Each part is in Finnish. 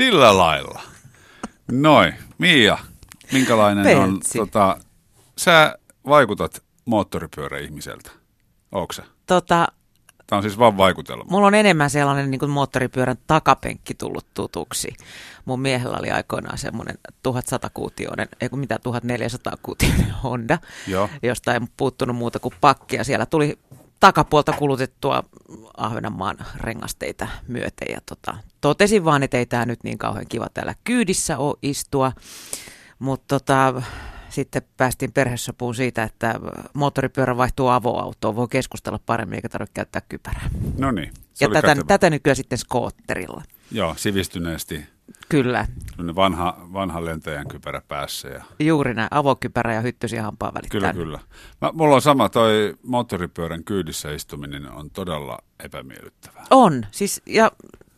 Sillä lailla. Noin. Mia, minkälainen Peltsi. on, tota, sä vaikutat moottoripyöräihmiseltä, onko se? Tota, Tämä on siis vaan vaikutelma. Mulla on enemmän sellainen niin kuin moottoripyörän takapenkki tullut tutuksi. Mun miehellä oli aikoinaan semmoinen 1100-kuutioinen, ei kun mitä 1400-kuutioinen Honda, Joo. josta ei puuttunut muuta kuin pakkia. Siellä tuli takapuolta kulutettua Ahvenanmaan rengasteita myöten ja tota, totesin vaan, että ei tämä nyt niin kauhean kiva täällä kyydissä ole istua. Mutta tota, sitten päästiin perhesopuun siitä, että moottoripyörä vaihtuu avoautoon, voi keskustella paremmin eikä tarvitse käyttää kypärää. No niin. Ja tätä, tätä nykyään sitten skootterilla. Joo, sivistyneesti. Kyllä. Vanha, vanha lentäjän kypärä päässä. Ja... Juuri näin, avokypärä ja hyttysi hampaa välittää. Kyllä, kyllä. Mä, mulla on sama, toi moottoripyörän kyydissä istuminen on todella epämiellyttävää. On, siis ja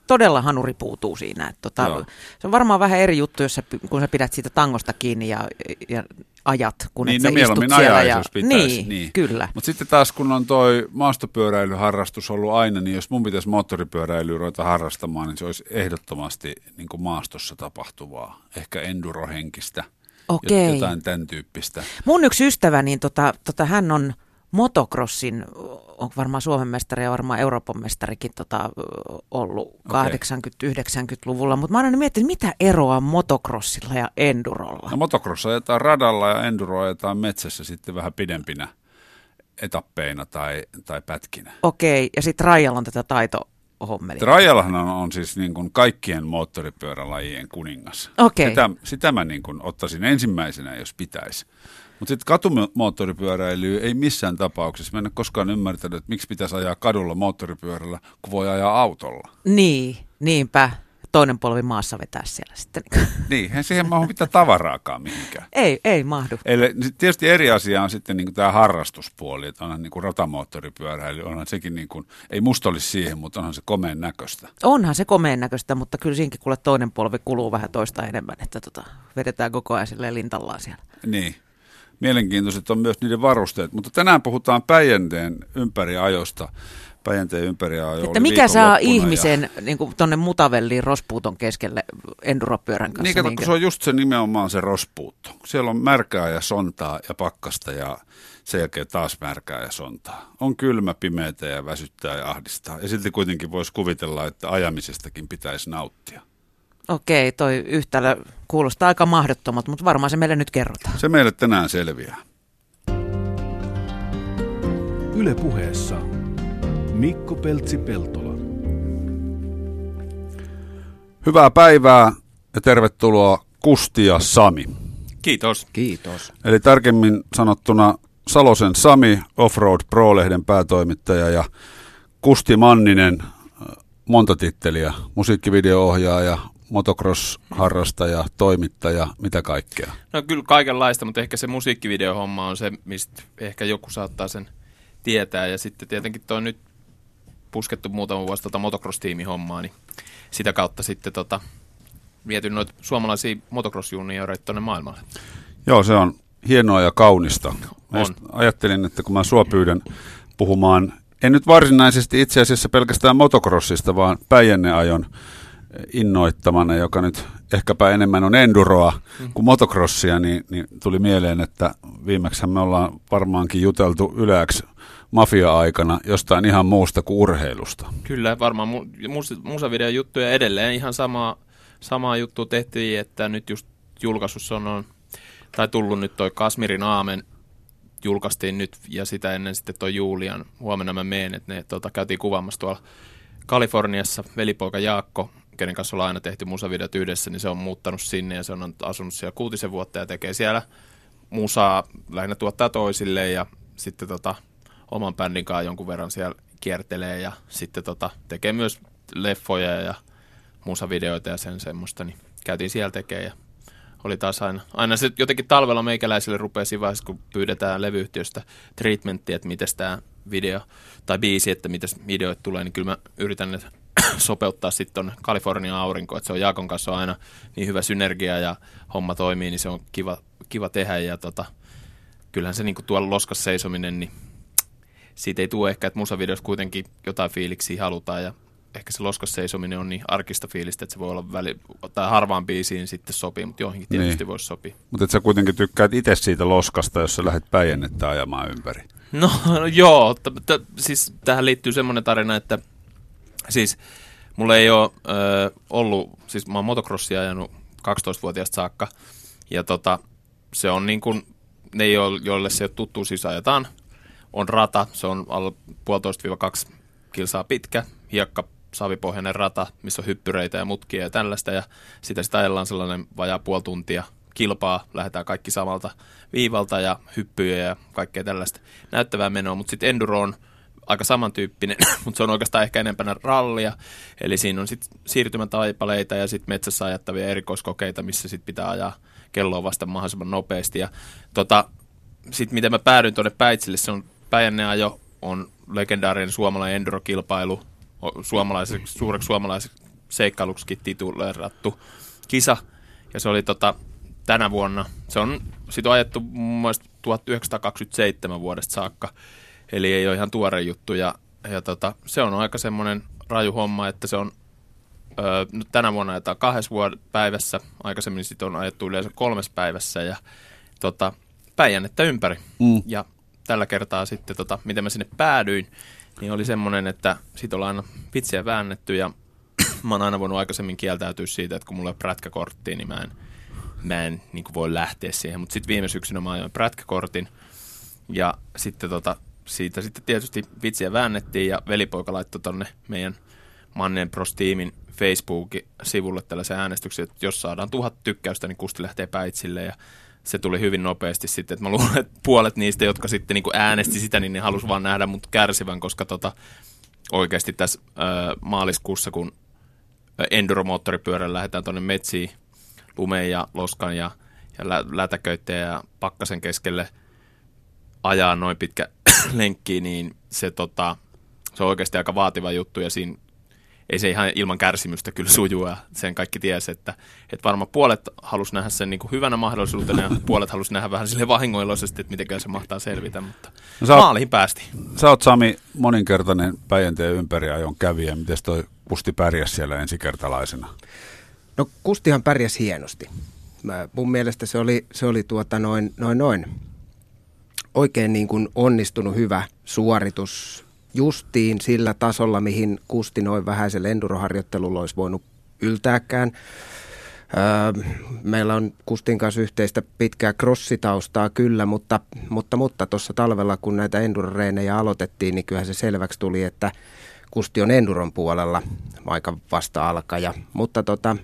todella hanuri puutuu siinä. Että tota, se on varmaan vähän eri juttu, jos sä, kun sä pidät siitä tangosta kiinni ja, ja ajat, kun niin, et no, istut siellä. Ja, pitäisi. Niin, niin, kyllä. Mutta sitten taas kun on toi maastopyöräilyharrastus ollut aina, niin jos mun pitäisi moottoripyöräilyä ruveta harrastamaan, niin se olisi ehdottomasti niin kuin maastossa tapahtuvaa, ehkä endurohenkistä, Okei. jotain tämän tyyppistä. Mun yksi ystävä, niin tota, tota, hän on motocrossin, on varmaan Suomen mestari ja varmaan Euroopan mestarikin tota, ollut okay. 80-90-luvulla, mutta mä oon aina miettinyt, mitä eroa motocrossilla ja endurolla? No motocross ajetaan radalla ja enduro ajetaan metsässä sitten vähän pidempinä etappeina tai, tai pätkinä. Okei, ja sitten Rajalla on tätä taito hommeli. On, on siis niin kuin kaikkien moottoripyörälajien kuningas. Okay. Sitä, sitä mä niin kuin ottaisin ensimmäisenä, jos pitäisi. Mutta sitten katumoottoripyöräily ei missään tapauksessa. Mä en ole koskaan ymmärtänyt, että miksi pitäisi ajaa kadulla moottoripyörällä, kun voi ajaa autolla. Niin, niinpä. Toinen polvi maassa vetää siellä sitten. Niin, eihän siihen mahdu mitään tavaraakaan mihinkään. Ei, ei mahdu. Eli tietysti eri asia on sitten niin tämä harrastuspuoli, että onhan niin kuin rotamoottoripyöräily, onhan sekin niin kuin, ei musta olisi siihen, mutta onhan se komeen näköistä. Onhan se komeen näköistä, mutta kyllä siinkin kuule toinen polvi kuluu vähän toista enemmän, että tota, vedetään koko ajan silleen lintallaan siellä. Niin mielenkiintoiset on myös niiden varusteet. Mutta tänään puhutaan Päijänteen ympäriajosta. Päijänteen ympäriajo Että mikä saa ihmisen ja... niin tuonne mutavelliin rospuuton keskelle enduropyörän kanssa? Niin, kato, minkä... se on just se nimenomaan se rospuutto. Siellä on märkää ja sontaa ja pakkasta ja sen jälkeen taas märkää ja sontaa. On kylmä, pimeätä ja väsyttää ja ahdistaa. Ja silti kuitenkin voisi kuvitella, että ajamisestakin pitäisi nauttia. Okei, toi yhtälö kuulostaa aika mahdottomat, mutta varmaan se meille nyt kerrotaan. Se meille tänään selviää. Yle puheessa Mikko Peltsi-Peltola. Hyvää päivää ja tervetuloa Kusti ja Sami. Kiitos. Kiitos. Eli tarkemmin sanottuna Salosen Sami, Offroad Pro-lehden päätoimittaja ja Kusti Manninen, monta titteliä, musiikkivideo-ohjaaja, motocross-harrastaja, toimittaja, mitä kaikkea? No kyllä kaikenlaista, mutta ehkä se musiikkivideohomma on se, mistä ehkä joku saattaa sen tietää. Ja sitten tietenkin tuo nyt puskettu muutama vuosi tota motocross-tiimihommaa, niin sitä kautta sitten tota, viety noita suomalaisia motocross-junioreita tuonne maailmalle. Joo, se on hienoa ja kaunista. On. Ajattelin, että kun mä sua pyydän puhumaan, en nyt varsinaisesti itse asiassa pelkästään motocrossista, vaan Päijänneajon innoittamana, joka nyt ehkäpä enemmän on enduroa mm. kuin motocrossia, niin, niin tuli mieleen, että viimeksi me ollaan varmaankin juteltu yleäksi mafia-aikana jostain ihan muusta kuin urheilusta. Kyllä, varmaan mu- musavideon juttuja edelleen ihan samaa, samaa juttua tehtiin, että nyt just julkaisussa on, on tai tullut nyt toi Kasmirin Aamen julkaistiin nyt ja sitä ennen sitten toi Julian, huomenna mä meen, että ne tota, käytiin kuvaamassa tuolla Kaliforniassa, velipoika Jaakko kenen kanssa ollaan aina tehty musavideot yhdessä, niin se on muuttanut sinne ja se on asunut siellä kuutisen vuotta ja tekee siellä musaa, lähinnä tuottaa toisille ja sitten tota, oman bändin kanssa jonkun verran siellä kiertelee ja sitten tota, tekee myös leffoja ja musavideoita ja sen semmoista, niin käytiin siellä tekemään ja oli taas aina, aina se jotenkin talvella meikäläisille rupeaa siinä vaiheessa, kun pyydetään levyyhtiöstä treatmenttia, että miten tämä video tai biisi, että miten videoit tulee, niin kyllä mä yritän, että sopeuttaa sitten Kalifornian aurinkoon, että se on Jaakon kanssa on aina niin hyvä synergia ja homma toimii, niin se on kiva, kiva tehdä ja tota, kyllähän se niinku tuolla loskas seisominen, niin siitä ei tule ehkä, että musavideossa kuitenkin jotain fiiliksiä halutaan ja ehkä se loskas seisominen on niin arkista fiilistä, että se voi olla väli, tai harvaan biisiin sitten sopii, mutta johonkin tietysti niin. voisi sopia. Mutta sä kuitenkin tykkäät itse siitä loskasta, jos sä lähdet päijännettä ajamaan ympäri. No, no joo, t- t- siis tähän liittyy semmoinen tarina, että siis mulla ei ole ö, ollut, siis mä oon motocrossia ajanut 12-vuotiaasta saakka, ja tota, se on niin kuin, ne joille se ei ole tuttu, siis ajetaan, on rata, se on alle puolitoista-kaksi kilsaa pitkä, hiekka savipohjainen rata, missä on hyppyreitä ja mutkia ja tällaista, ja sitä sitä ajellaan sellainen vajaa puoli tuntia kilpaa, lähdetään kaikki samalta viivalta ja hyppyjä ja kaikkea tällaista näyttävää menoa, mutta sitten enduro on aika samantyyppinen, mutta se on oikeastaan ehkä enempänä rallia, eli siinä on sitten siirtymätaipaleita ja sitten metsässä ajattavia erikoiskokeita, missä sitten pitää ajaa kelloa vasta mahdollisimman nopeasti, ja tota, sitten miten mä päädyin tuonne Päitsille, se on Päijänne ajo on legendaarinen suomalainen endurokilpailu, suomalaiseksi, suureksi suomalaiseksi seikkailuksikin tituleerattu kisa. Ja se oli tota, tänä vuonna, se on sit on ajettu mun mielestä 1927 vuodesta saakka, eli ei ole ihan tuore juttu. Ja, ja tota, se on aika semmoinen raju homma, että se on öö, nyt tänä vuonna ajetaan kahdessa vuod- päivässä, aikaisemmin sit on ajettu yleensä kolmes päivässä ja tota, päijännettä ympäri. Mm. Ja tällä kertaa sitten, tota, miten mä sinne päädyin, niin oli semmoinen, että siitä ollaan aina vitsiä väännetty ja mä oon aina voinut aikaisemmin kieltäytyä siitä, että kun mulla on prätkäkorttia, niin mä en, mä en niin voi lähteä siihen. Mutta sitten viime syksynä mä ajoin prätkäkortin ja sitten tota, siitä sitten tietysti vitsiä väännettiin ja velipoika laittoi tonne meidän Mannen Pros-tiimin Facebook-sivulle tällaisen äänestyksen, että jos saadaan tuhat tykkäystä, niin Kusti lähtee päitsille ja se tuli hyvin nopeasti sitten, että mä luulen, että puolet niistä, jotka sitten niin äänesti sitä, niin ne halusi vaan nähdä mut kärsivän, koska tota, oikeasti tässä ö, maaliskuussa, kun enduromoottoripyörällä lähdetään tuonne metsiin lumeen ja loskan ja, ja lä- lätäköitteen ja pakkasen keskelle ajaa noin pitkä lenkki, niin se, tota, se on oikeasti aika vaativa juttu ja siinä ei se ihan ilman kärsimystä kyllä sujua. Ja sen kaikki tiesi, että, että varmaan puolet halusi nähdä sen niin kuin hyvänä mahdollisuutena ja puolet halusi nähdä vähän sille vahingoiloisesti, että miten se mahtaa selvitä, mutta no, sä maaliin päästi. Sä oot Sami moninkertainen Päijänteen ympäriajon kävijä. Miten toi Kusti pärjäs siellä ensikertalaisena? No Kustihan pärjäs hienosti. Mä, mun mielestä se oli, se oli tuota noin, noin, noin oikein niin kuin onnistunut hyvä suoritus justiin sillä tasolla, mihin Kusti noin vähäisellä enduroharjoittelulla olisi voinut yltääkään. Öö, meillä on Kustin kanssa yhteistä pitkää crossitaustaa kyllä, mutta mutta, mutta tuossa talvella, kun näitä enduroreenejä aloitettiin, niin kyllähän se selväksi tuli, että Kusti on enduron puolella aika vasta alkaja. Mutta tota,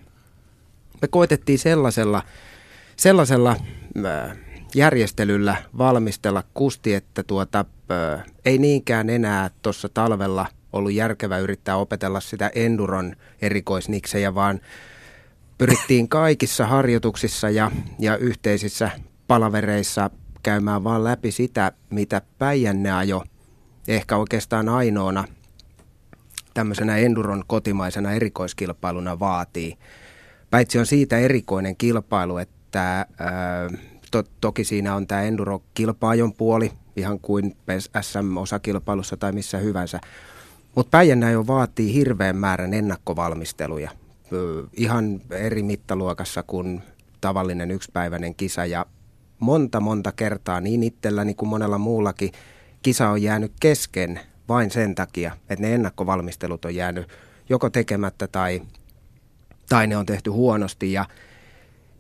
me koitettiin sellaisella, sellaisella öö, järjestelyllä valmistella Kusti, että tuota, ö, ei niinkään enää tuossa talvella ollut järkevä yrittää opetella sitä enduron erikoisniksejä, vaan pyrittiin kaikissa harjoituksissa ja, ja yhteisissä palavereissa käymään vaan läpi sitä, mitä Päijänne ajo ehkä oikeastaan ainoana tämmöisenä enduron kotimaisena erikoiskilpailuna vaatii. Päitsi on siitä erikoinen kilpailu, että to, toki siinä on tämä enduro-kilpaajon puoli, ihan kuin SM-osakilpailussa tai missä hyvänsä. Mutta Päijänä vaatii hirveän määrän ennakkovalmisteluja. Ihan eri mittaluokassa kuin tavallinen yksipäiväinen kisa. Ja monta monta kertaa niin itselläni kuin monella muullakin kisa on jäänyt kesken vain sen takia, että ne ennakkovalmistelut on jäänyt joko tekemättä tai, tai ne on tehty huonosti. Ja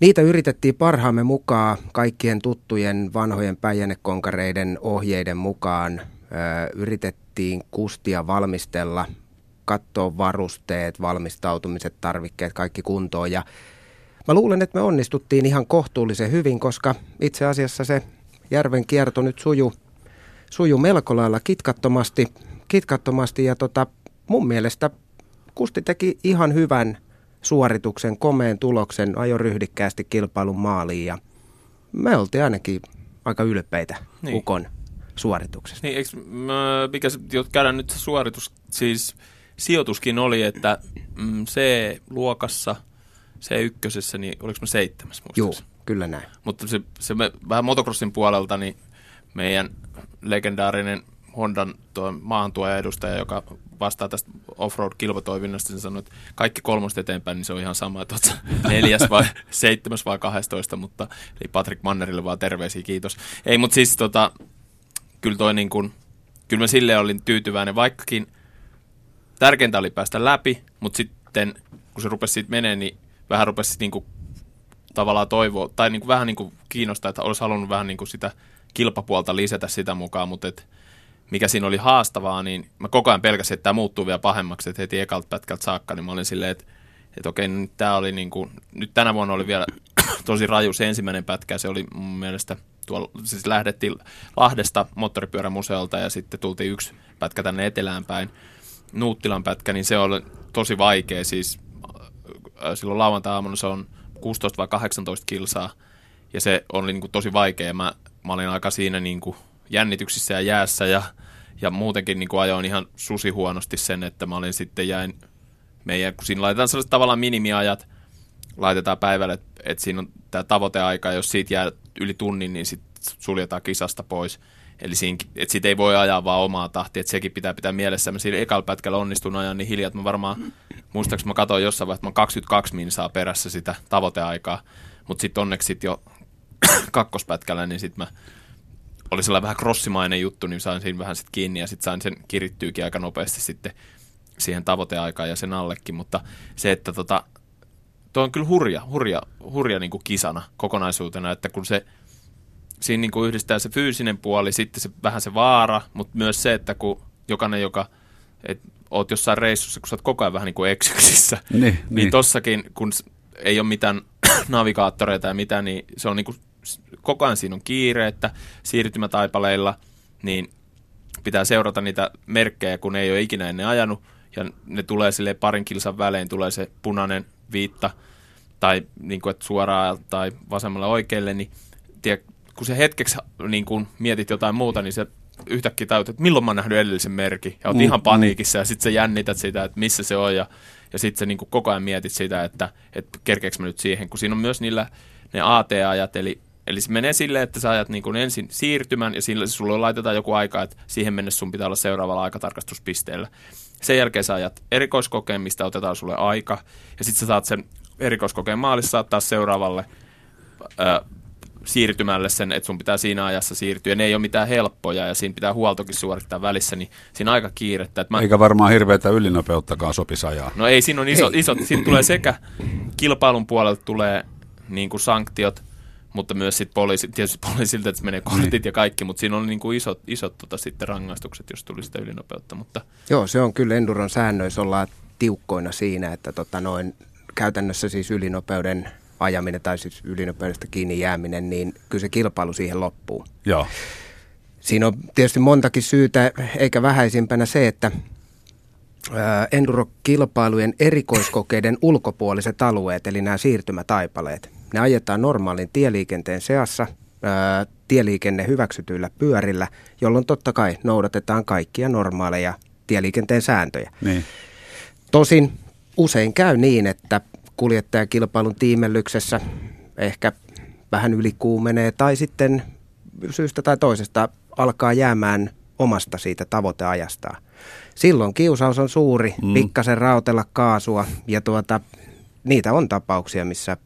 Niitä yritettiin parhaamme mukaan kaikkien tuttujen vanhojen päijänekonkareiden ohjeiden mukaan. Ö, yritettiin kustia valmistella, katsoa varusteet, valmistautumiset, tarvikkeet, kaikki kuntoon. Ja mä luulen, että me onnistuttiin ihan kohtuullisen hyvin, koska itse asiassa se järven kierto nyt suju, suju melko lailla kitkattomasti, kitkattomasti ja tota, mun mielestä Kusti teki ihan hyvän suorituksen, komeen tuloksen, ajo ryhdikkäästi kilpailun maaliin ja me oltiin ainakin aika ylpeitä niin. Ukon suorituksesta. Niin, eikö, mikä käydään nyt se suoritus, siis sijoituskin oli, että mm, C-luokassa, C1, niin oliko me seitsemäs Joo, kyllä näin. Mutta se, se me, vähän motocrossin puolelta, niin meidän legendaarinen Hondan tuo maahantuoja edustaja, joka vastaa tästä offroad-kilpatoiminnasta, niin sanoi, että kaikki kolmosta eteenpäin, niin se on ihan sama, että neljäs vai seitsemäs vai kahdestoista, mutta eli Patrick Mannerille vaan terveisiä, kiitos. Ei, mutta siis tota, kyllä toi niin kuin, kyllä mä silleen olin tyytyväinen, vaikkakin tärkeintä oli päästä läpi, mutta sitten kun se rupesi siitä menee, niin vähän rupesi niin kuin, tavallaan toivoa, tai niin kuin, vähän niin kuin kiinnostaa, että olisi halunnut vähän niin kuin sitä kilpapuolta lisätä sitä mukaan, mutta et, mikä siinä oli haastavaa, niin mä koko ajan pelkäsin, että tämä muuttuu vielä pahemmaksi, että heti ekalta pätkältä saakka, niin mä olin silleen, että, että okei, nyt tämä oli niin kuin, nyt tänä vuonna oli vielä tosi raju se ensimmäinen pätkä, se oli mun mielestä, tuolla, siis lähdettiin Lahdesta moottoripyörämuseolta ja sitten tultiin yksi pätkä tänne etelään päin, Nuuttilan pätkä, niin se oli tosi vaikea, siis äh, silloin lauantai-aamuna se on 16 vai 18 kilsaa, ja se oli niin kuin tosi vaikea. Mä, mä olin aika siinä niin kuin jännityksissä ja jäässä ja, ja muutenkin niin kuin ajoin ihan susi huonosti sen, että mä olin sitten jäin meidän, kun siinä laitetaan sellaiset tavallaan minimiajat, laitetaan päivälle, että, että siinä on tämä tavoiteaika, jos siitä jää yli tunnin, niin sitten suljetaan kisasta pois. Eli siinä, että siitä ei voi ajaa vaan omaa tahtia, että sekin pitää pitää mielessä. Mä siinä ekalla pätkällä onnistun ajan niin hiljaa, että mä varmaan, muistaakseni mä katsoin jossain vaiheessa, että mä 22 minsaa perässä sitä tavoiteaikaa. Mutta sitten onneksi sit jo kakkospätkällä, niin sitten mä oli sellainen vähän crossimainen juttu, niin sain siinä vähän sitten kiinni ja sitten sain sen kirittyykin aika nopeasti sitten siihen tavoiteaikaan ja sen allekin, mutta se, että tota, tuo on kyllä hurja, hurja, hurja niin kuin kisana kokonaisuutena, että kun se siinä niin kuin yhdistää se fyysinen puoli, sitten se, vähän se vaara, mutta myös se, että kun jokainen, joka et, oot jossain reissussa, kun sä oot koko ajan vähän niin kuin eksyksissä, niin, niin, niin. tossakin, kun ei ole mitään navigaattoreita ja mitä, niin se on niin kuin, koko ajan siinä on kiire, että siirtymätaipaleilla, niin pitää seurata niitä merkkejä, kun ei ole ikinä ennen ajanut, ja ne tulee sille parin kilsan välein, tulee se punainen viitta, tai niin kuin, että suoraan tai vasemmalle oikealle, niin tie, kun se hetkeksi niin kun mietit jotain muuta, niin se yhtäkkiä tajut, että milloin mä oon nähnyt edellisen merkin. Ja oot mm, ihan paniikissa ja sitten sä jännität sitä, että missä se on. Ja, ja sitten sä niin koko ajan mietit sitä, että, että kerkeekö mä nyt siihen. Kun siinä on myös niillä ne AT-ajat, eli Eli se menee silleen, että sä ajat niin kuin ensin siirtymän ja sillä sulle laitetaan joku aika, että siihen mennessä sun pitää olla seuraavalla aikatarkastuspisteellä. Sen jälkeen sä ajat erikoiskokeen, mistä otetaan sulle aika ja sitten sä saat sen erikoiskokeen maalissa saattaa seuraavalle siirtymälle sen, että sun pitää siinä ajassa siirtyä. Ne ei ole mitään helppoja ja siinä pitää huoltokin suorittaa välissä, niin siinä aika kiirettä. Että mä... Eikä varmaan hirveätä ylinopeuttakaan sopisi ajaa. No ei, siinä on iso, iso siinä tulee sekä kilpailun puolelta tulee niin kuin sanktiot, mutta myös sit poliisi, tietysti poliisilta, että menee kortit niin. ja kaikki, mutta siinä on niin kuin isot, isot tota, sitten rangaistukset, jos tuli sitä ylinopeutta. Mutta... Joo, se on kyllä Enduron säännöissä ollaan tiukkoina siinä, että tota noin, käytännössä siis ylinopeuden ajaminen tai siis ylinopeudesta kiinni jääminen, niin kyllä se kilpailu siihen loppuu. Joo. Siinä on tietysti montakin syytä, eikä vähäisimpänä se, että endurokilpailujen erikoiskokeiden ulkopuoliset alueet, eli nämä siirtymätaipaleet, ne ajetaan normaalin tieliikenteen seassa ää, tieliikenne hyväksytyillä pyörillä, jolloin totta kai noudatetaan kaikkia normaaleja tieliikenteen sääntöjä. Niin. Tosin usein käy niin, että kuljettajakilpailun tiimellyksessä ehkä vähän ylikuumenee tai sitten syystä tai toisesta alkaa jäämään omasta siitä tavoiteajastaan. Silloin kiusaus on suuri, mm. pikkasen rautella kaasua ja tuota, niitä on tapauksia, missä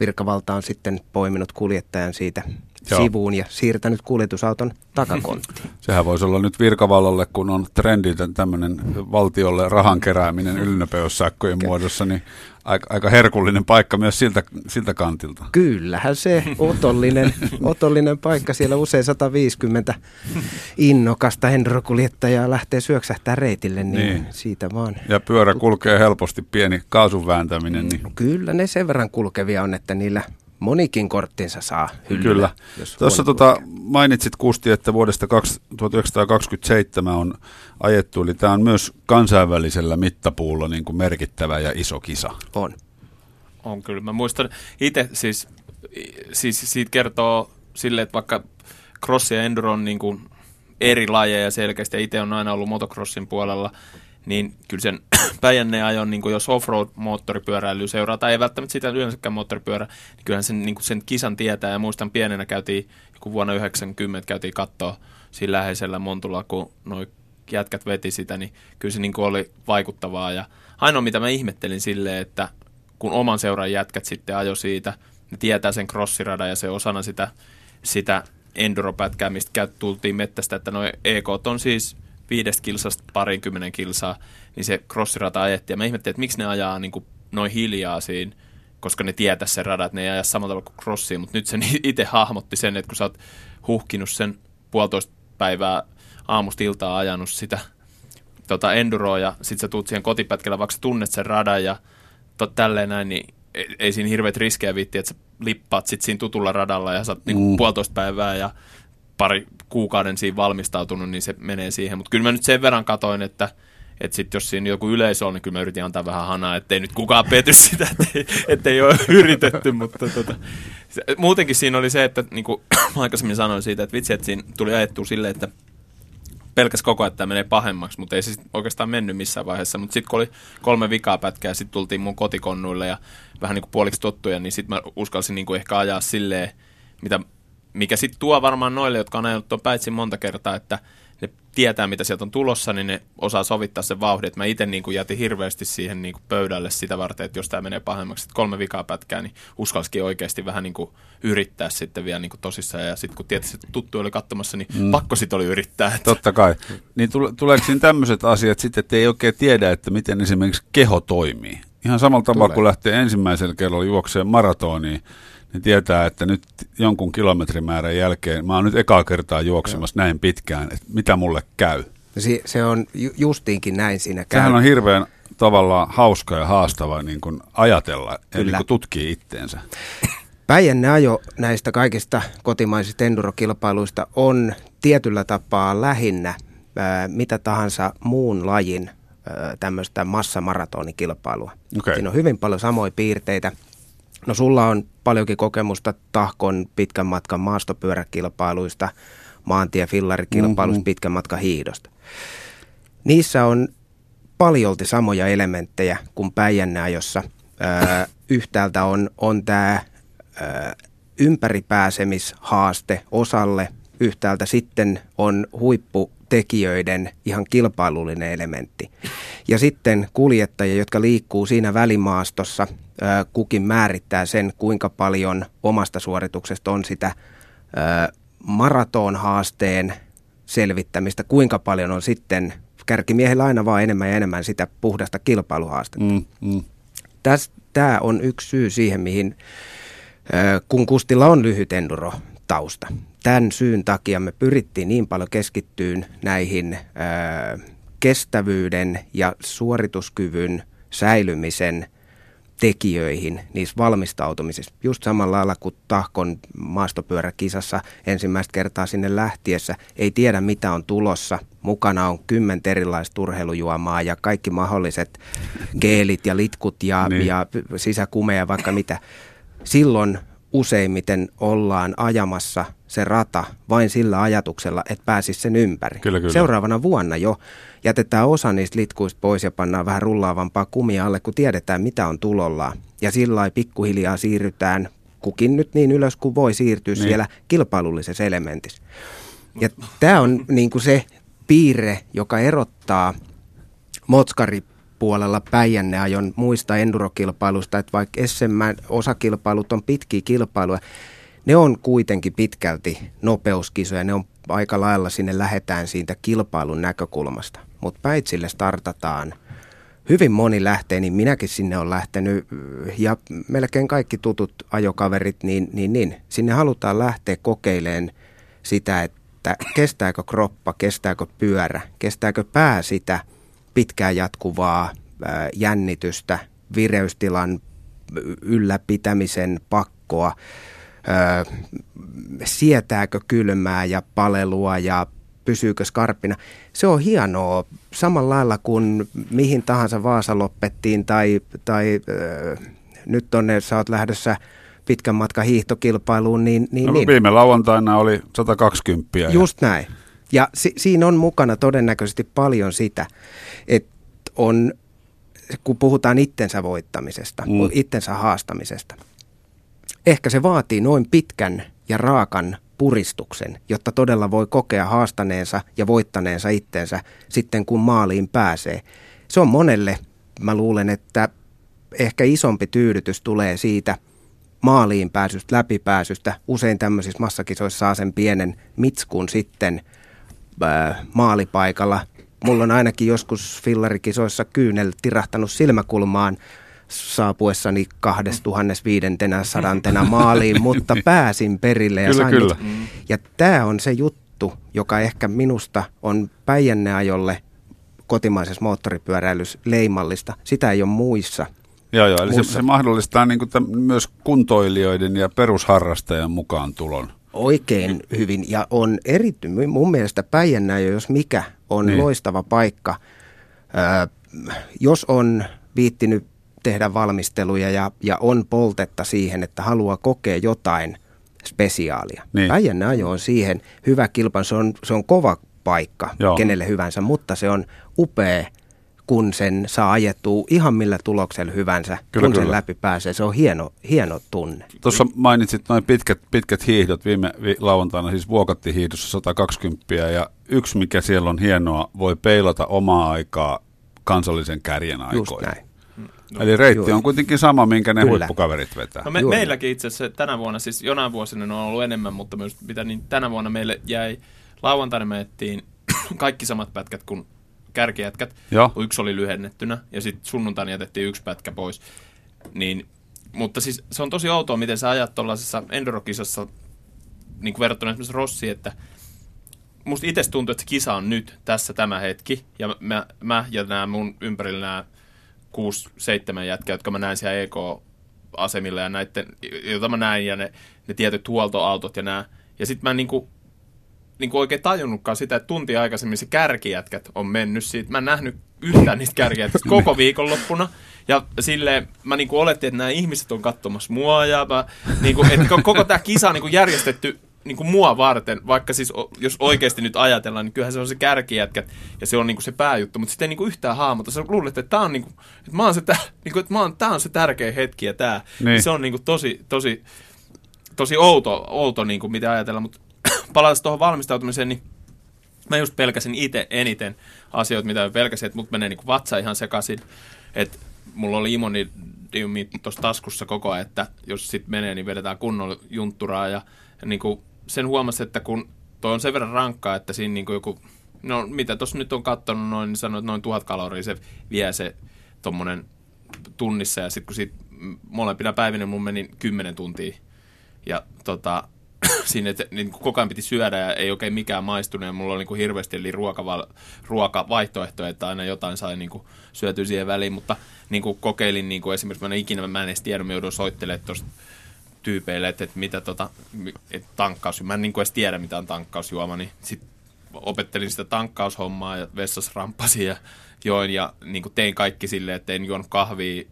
virkavalta on sitten poiminut kuljettajan siitä Joo. sivuun ja siirtänyt kuljetusauton takakonttiin. Sehän voisi olla nyt virkavallalle, kun on trendi tämmöinen valtiolle rahan kerääminen ylinopeussakkojen muodossa, niin aika, aika herkullinen paikka myös siltä, siltä kantilta. Kyllähän se otollinen, otollinen paikka. Siellä usein 150 innokasta henrokuljettajaa lähtee syöksähtää reitille, niin, niin, siitä vaan. Ja pyörä kulkee helposti, pieni kaasun vääntäminen. Niin. Kyllä ne sen verran kulkevia on, että niillä monikin korttinsa saa hyllyllä. Kyllä. Tuossa tota, mainitsit Kusti, että vuodesta 1927 on ajettu, eli tämä on myös kansainvälisellä mittapuulla niin kuin merkittävä ja iso kisa. On. On kyllä. Mä muistan itse siis, siis siitä kertoo sille, että vaikka cross ja enduro on niin kuin eri lajeja selkeästi, ja itse on aina ollut motocrossin puolella, niin kyllä sen Päijänne ajon, niin jos offroad-moottoripyöräily seuraa, tai ei välttämättä sitä yleensäkään moottoripyörä, niin kyllähän sen, niin sen kisan tietää, ja muistan pienenä käytiin, joku vuonna 90 käytiin katsoa siinä läheisellä Montulla, kun noi jätkät veti sitä, niin kyllä se niin oli vaikuttavaa. Ja ainoa, mitä mä ihmettelin silleen, että kun oman seuran jätkät sitten ajo siitä, ne tietää sen crossiradan ja se osana sitä, sitä enduropätkää, mistä tultiin mettästä, että noin EK on siis viidestä kilsasta parinkymmenen kilsaa, niin se crossirata ajettiin. Ja mä ihmettelin, että miksi ne ajaa niin kuin noin hiljaa siinä, koska ne tietää sen radan, että ne ei aja samalla tavalla kuin crossiin, mutta nyt se itse hahmotti sen, että kun sä oot huhkinut sen puolitoista päivää aamusta iltaa ajanut sitä tota enduroa ja sit sä tuut siihen kotipätkällä, vaikka sä tunnet sen radan ja to, tälleen näin, niin ei, ei siinä hirveät riskejä viitti, että sä lippaat sit siinä tutulla radalla ja sä oot niinku mm. puolitoista päivää ja pari kuukauden siinä valmistautunut, niin se menee siihen. Mutta kyllä mä nyt sen verran katoin, että että sitten jos siinä joku yleisö on, niin kyllä mä yritin antaa vähän hanaa, ettei nyt kukaan pety sitä, ettei, ettei ole yritetty, mutta tota, muutenkin siinä oli se, että niin kuin aikaisemmin sanoin siitä, että vitsi, että siinä tuli ajettua silleen, että pelkäs koko ajan, että tämä menee pahemmaksi, mutta ei se oikeastaan mennyt missään vaiheessa. Mutta sitten kun oli kolme vikaa pätkää, sitten tultiin mun kotikonnuille ja vähän niin kuin puoliksi tottuja, niin sitten mä uskalsin niin kuin ehkä ajaa silleen, mitä, mikä sitten tuo varmaan noille, jotka on ajanut tuon päitsin monta kertaa, että ne tietää, mitä sieltä on tulossa, niin ne osaa sovittaa sen vauhdin. mä itse niin jätin hirveästi siihen niin pöydälle sitä varten, että jos tämä menee pahemmaksi, että kolme vikaa pätkää, niin uskalsikin oikeasti vähän niin yrittää sitten vielä niin tosissaan. Ja sitten kun tietysti että tuttu oli katsomassa, niin mm. pakko sitten oli yrittää. Että. Totta kai. Niin tuleeko siinä tämmöiset asiat sitten, että ei oikein tiedä, että miten esimerkiksi keho toimii? Ihan samalla tavalla, kun lähtee ensimmäisellä kerralla juokseen maratoniin, niin tietää, että nyt jonkun kilometrimäärän jälkeen, mä oon nyt ekaa kertaa juoksemassa Joo. näin pitkään, että mitä mulle käy. Se, se on ju, justiinkin näin siinä käy. Sehän on hirveän tavallaan hauska ja haastava niin kuin ajatella ja niin kuin tutkii itteensä. Päijänne ajo näistä kaikista kotimaisista endurokilpailuista on tietyllä tapaa lähinnä ää, mitä tahansa muun lajin tämmöistä massamaratonikilpailua. Okay. Siinä on hyvin paljon samoja piirteitä. No sulla on paljonkin kokemusta tahkon pitkän matkan maastopyöräkilpailuista, maantiefillarikilpailuista, mm-hmm. pitkän matkan hiihdosta. Niissä on paljolti samoja elementtejä kuin Päijänneajossa. Öö, yhtäältä on, on tämä ympäripääsemishaaste osalle, yhtäältä sitten on huipputekijöiden ihan kilpailullinen elementti. Ja sitten kuljettajia, jotka liikkuu siinä välimaastossa, kukin määrittää sen, kuinka paljon omasta suorituksesta on sitä maratonhaasteen selvittämistä, kuinka paljon on sitten kärkimiehillä aina vaan enemmän ja enemmän sitä puhdasta kilpailuhaastetta. Mm, mm. Tämä on yksi syy siihen, mihin kun Kustilla on lyhyt enduro tausta. Tämän syyn takia me pyrittiin niin paljon keskittyyn näihin kestävyyden ja suorituskyvyn säilymisen tekijöihin niissä valmistautumisissa. Just samalla lailla kuin Tahkon maastopyöräkisassa ensimmäistä kertaa sinne lähtiessä ei tiedä mitä on tulossa. Mukana on kymmentä erilaista urheilujuomaa ja kaikki mahdolliset geelit ja litkut ja, niin. ja sisäkumeja vaikka mitä. Silloin useimmiten ollaan ajamassa se rata vain sillä ajatuksella, että pääsisi sen ympäri. Kyllä, kyllä. Seuraavana vuonna jo jätetään osa niistä litkuista pois ja pannaan vähän rullaavampaa kumia alle, kun tiedetään mitä on tulollaan. Ja sillä pikkuhiljaa siirrytään kukin nyt niin ylös kuin voi siirtyä niin. siellä kilpailullisessa elementissä. Ja tämä on niin kuin se piirre, joka erottaa Motskari puolella Päijänneajon muista endurokilpailuista, että vaikka SM-osakilpailut on pitkiä kilpailuja, ne on kuitenkin pitkälti nopeuskisoja, ne on aika lailla sinne lähetään siitä kilpailun näkökulmasta. Mutta Päitsille startataan, hyvin moni lähtee, niin minäkin sinne on lähtenyt. Ja melkein kaikki tutut ajokaverit, niin, niin, niin. Sinne halutaan lähteä kokeileen sitä, että kestääkö kroppa, kestääkö pyörä, kestääkö pää sitä pitkään jatkuvaa jännitystä, vireystilan ylläpitämisen pakkoa, sietääkö kylmää ja palelua ja pysyykö skarppina. Se on hienoa samalla lailla kuin mihin tahansa Vaasa lopettiin tai, tai äh, nyt tonne sä oot lähdössä pitkän matkan hiihtokilpailuun. Niin, niin, no, niin. Viime lauantaina oli 120. Just ja... näin. Ja si- siinä on mukana todennäköisesti paljon sitä, että on, kun puhutaan itsensä voittamisesta, mm. itsensä haastamisesta – ehkä se vaatii noin pitkän ja raakan puristuksen, jotta todella voi kokea haastaneensa ja voittaneensa itsensä sitten kun maaliin pääsee. Se on monelle, mä luulen, että ehkä isompi tyydytys tulee siitä maaliin pääsystä, läpipääsystä. Usein tämmöisissä massakisoissa saa sen pienen mitskun sitten ää, maalipaikalla. Mulla on ainakin joskus fillarikisoissa kyynel tirahtanut silmäkulmaan saapuessani 2500 maaliin, mutta pääsin perille ja kyllä, sain kyllä. Ja tämä on se juttu, joka ehkä minusta on Päijänneajolle kotimaisessa moottoripyöräilyssä leimallista. Sitä ei ole muissa. Joo, joo, eli se, se mahdollistaa niin kuin tämän, myös kuntoilijoiden ja perusharrastajan mukaan tulon. Oikein hyvin ja on erityinen, mun mielestä Päijänneajo, jos mikä, on niin. loistava paikka. Öö, jos on viittinyt tehdä valmisteluja ja, ja on poltetta siihen, että haluaa kokea jotain spesiaalia. Niin. Päijänne-ajo on siihen hyvä kilpan, se on, se on kova paikka Joo. kenelle hyvänsä, mutta se on upea, kun sen saa ajettua ihan millä tuloksella hyvänsä, kyllä, kun kyllä. sen läpi pääsee. Se on hieno, hieno tunne. Tuossa mainitsit noin pitkät, pitkät hiihdot viime vi- lauantaina, siis Vuokatti-hiihdossa 120 ja yksi mikä siellä on hienoa, voi peilata omaa aikaa kansallisen kärjen aikoihin. Just näin. No, Eli reitti juuri. on kuitenkin sama, minkä ne Kyllä. huippukaverit vetää. No me, meilläkin itse asiassa tänä vuonna, siis jonain vuosina ne on ollut enemmän, mutta myös mitä niin tänä vuonna meille jäi, lauantaina me ettiin kaikki samat pätkät kuin kärkijätkät. Joo. Yksi oli lyhennettynä ja sitten sunnuntaina jätettiin yksi pätkä pois. Niin, mutta siis se on tosi outoa, miten sä ajat tuollaisessa endurokisassa niin kuin verrattuna esimerkiksi Rossiin, että musta itse tuntuu, että se kisa on nyt, tässä tämä hetki. Ja mä, mä ja nämä mun ympärillä nämä 6-7 jätkää, jotka mä näin siellä EK-asemilla ja näiden, joita mä näin ja ne, ne tietyt huoltoautot ja nämä. Ja sitten mä en niinku, niinku oikein tajunnutkaan sitä, että tunti aikaisemmin se kärkijätkät on mennyt siitä. Mä en nähnyt yhtään niistä kärkijätkistä koko viikonloppuna. Ja silleen mä niinku olettiin, että nämä ihmiset on katsomassa mua ja mä, niinku, että koko tämä kisa on niinku järjestetty niin kuin mua varten, vaikka siis jos oikeasti nyt ajatellaan, niin kyllähän se on se kärkijätkä ja se on niin kuin se pääjuttu, mutta sitten ei niin kuin yhtään hahmota. Sä luulet, että tämä on, niin kuin, että mä oon se, niin kuin, että mä oon, tämä on se tärkeä hetki ja tämä. Niin. Se on niin kuin tosi, tosi, tosi outo, outo niin kuin mitä ajatella, mutta palataan tuohon valmistautumiseen, niin mä just pelkäsin itse eniten asioita, mitä mä pelkäsin, että mut menee niin kuin vatsa ihan sekaisin, että mulla oli imoni tuossa taskussa koko ajan, että jos sitten menee, niin vedetään kunnolla juntturaa ja niin kuin sen huomasi, että kun toi on sen verran rankkaa, että siinä niin kuin joku, no mitä tuossa nyt on katsonut noin, niin sanoin, että noin tuhat kaloria se vie se tuommoinen tunnissa. Ja sitten kun siitä molempina päivinä mun meni kymmenen tuntia. Ja tota, siinä, että niin koko ajan piti syödä ja ei oikein mikään maistunut. Ja mulla oli niin kuin hirveästi eli ruokaval- ruokavaihtoehtoja, että aina jotain sai niin kuin syötyä siihen väliin, mutta niin kuin kokeilin niin kuin esimerkiksi, mä en ikinä mä en edes tiedä, mä joudun soittelemaan tuosta tyypeille, että, että mitä tota, että tankkaus, mä en niin kuin edes tiedä mitä on tankkausjuoma, niin sitten opettelin sitä tankkaushommaa ja vessassa rampasin ja join ja niin kuin tein kaikki silleen, että en juonut kahvia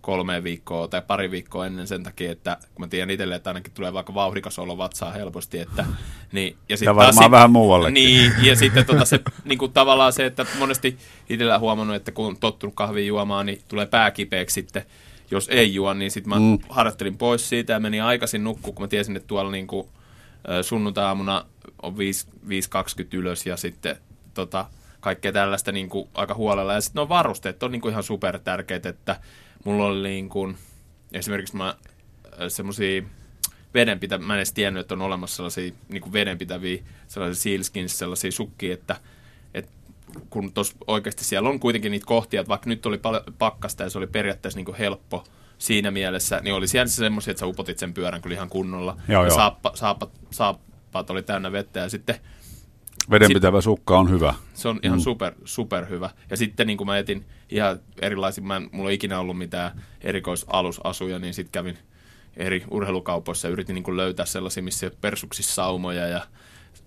kolme viikkoa tai pari viikkoa ennen sen takia, että kun mä tiedän itselle, että ainakin tulee vaikka vauhdikas olo vatsaa helposti. Että, niin, ja, sit ja varmaan sit, vähän muuallekin. Niin, ja sitten tota se, niin kuin tavallaan se, että monesti itsellä huomannut, että kun on tottunut kahvia juomaan, niin tulee pääkipeäksi sitten jos ei juo, niin sitten mä mm. harjoittelin pois siitä ja menin aikaisin nukkua, kun mä tiesin, että tuolla niin kuin, sunnuntai-aamuna on 5.20 ylös ja sitten tota, kaikkea tällaista niin kuin, aika huolella. Ja sitten no varusteet on niin kuin ihan super tärkeitä, että mulla oli niin kuin, esimerkiksi mä semmoisia vedenpitä, mä en edes tiennyt, että on olemassa sellaisia niin kuin vedenpitäviä sellaisia sealskins, sellaisia sukkia, että kun tos oikeasti siellä on kuitenkin niitä kohtia, että vaikka nyt oli paljon pakkasta ja se oli periaatteessa niin kuin helppo siinä mielessä, niin oli siellä semmoisia, että sä upotit sen pyörän kyllä ihan kunnolla. Joo, ja joo. Saappa, saappa, saappaat oli täynnä vettä ja sitten Vedenpitävä sit, sukka on hyvä. Se on ihan mm. super, super hyvä. Ja sitten niin kuin mä etin ihan erilaisia, mä en, mulla ei ikinä ollut mitään erikoisalusasuja, niin sitten kävin eri urheilukaupoissa ja yritin niin kuin löytää sellaisia, missä persuksissa saumoja ja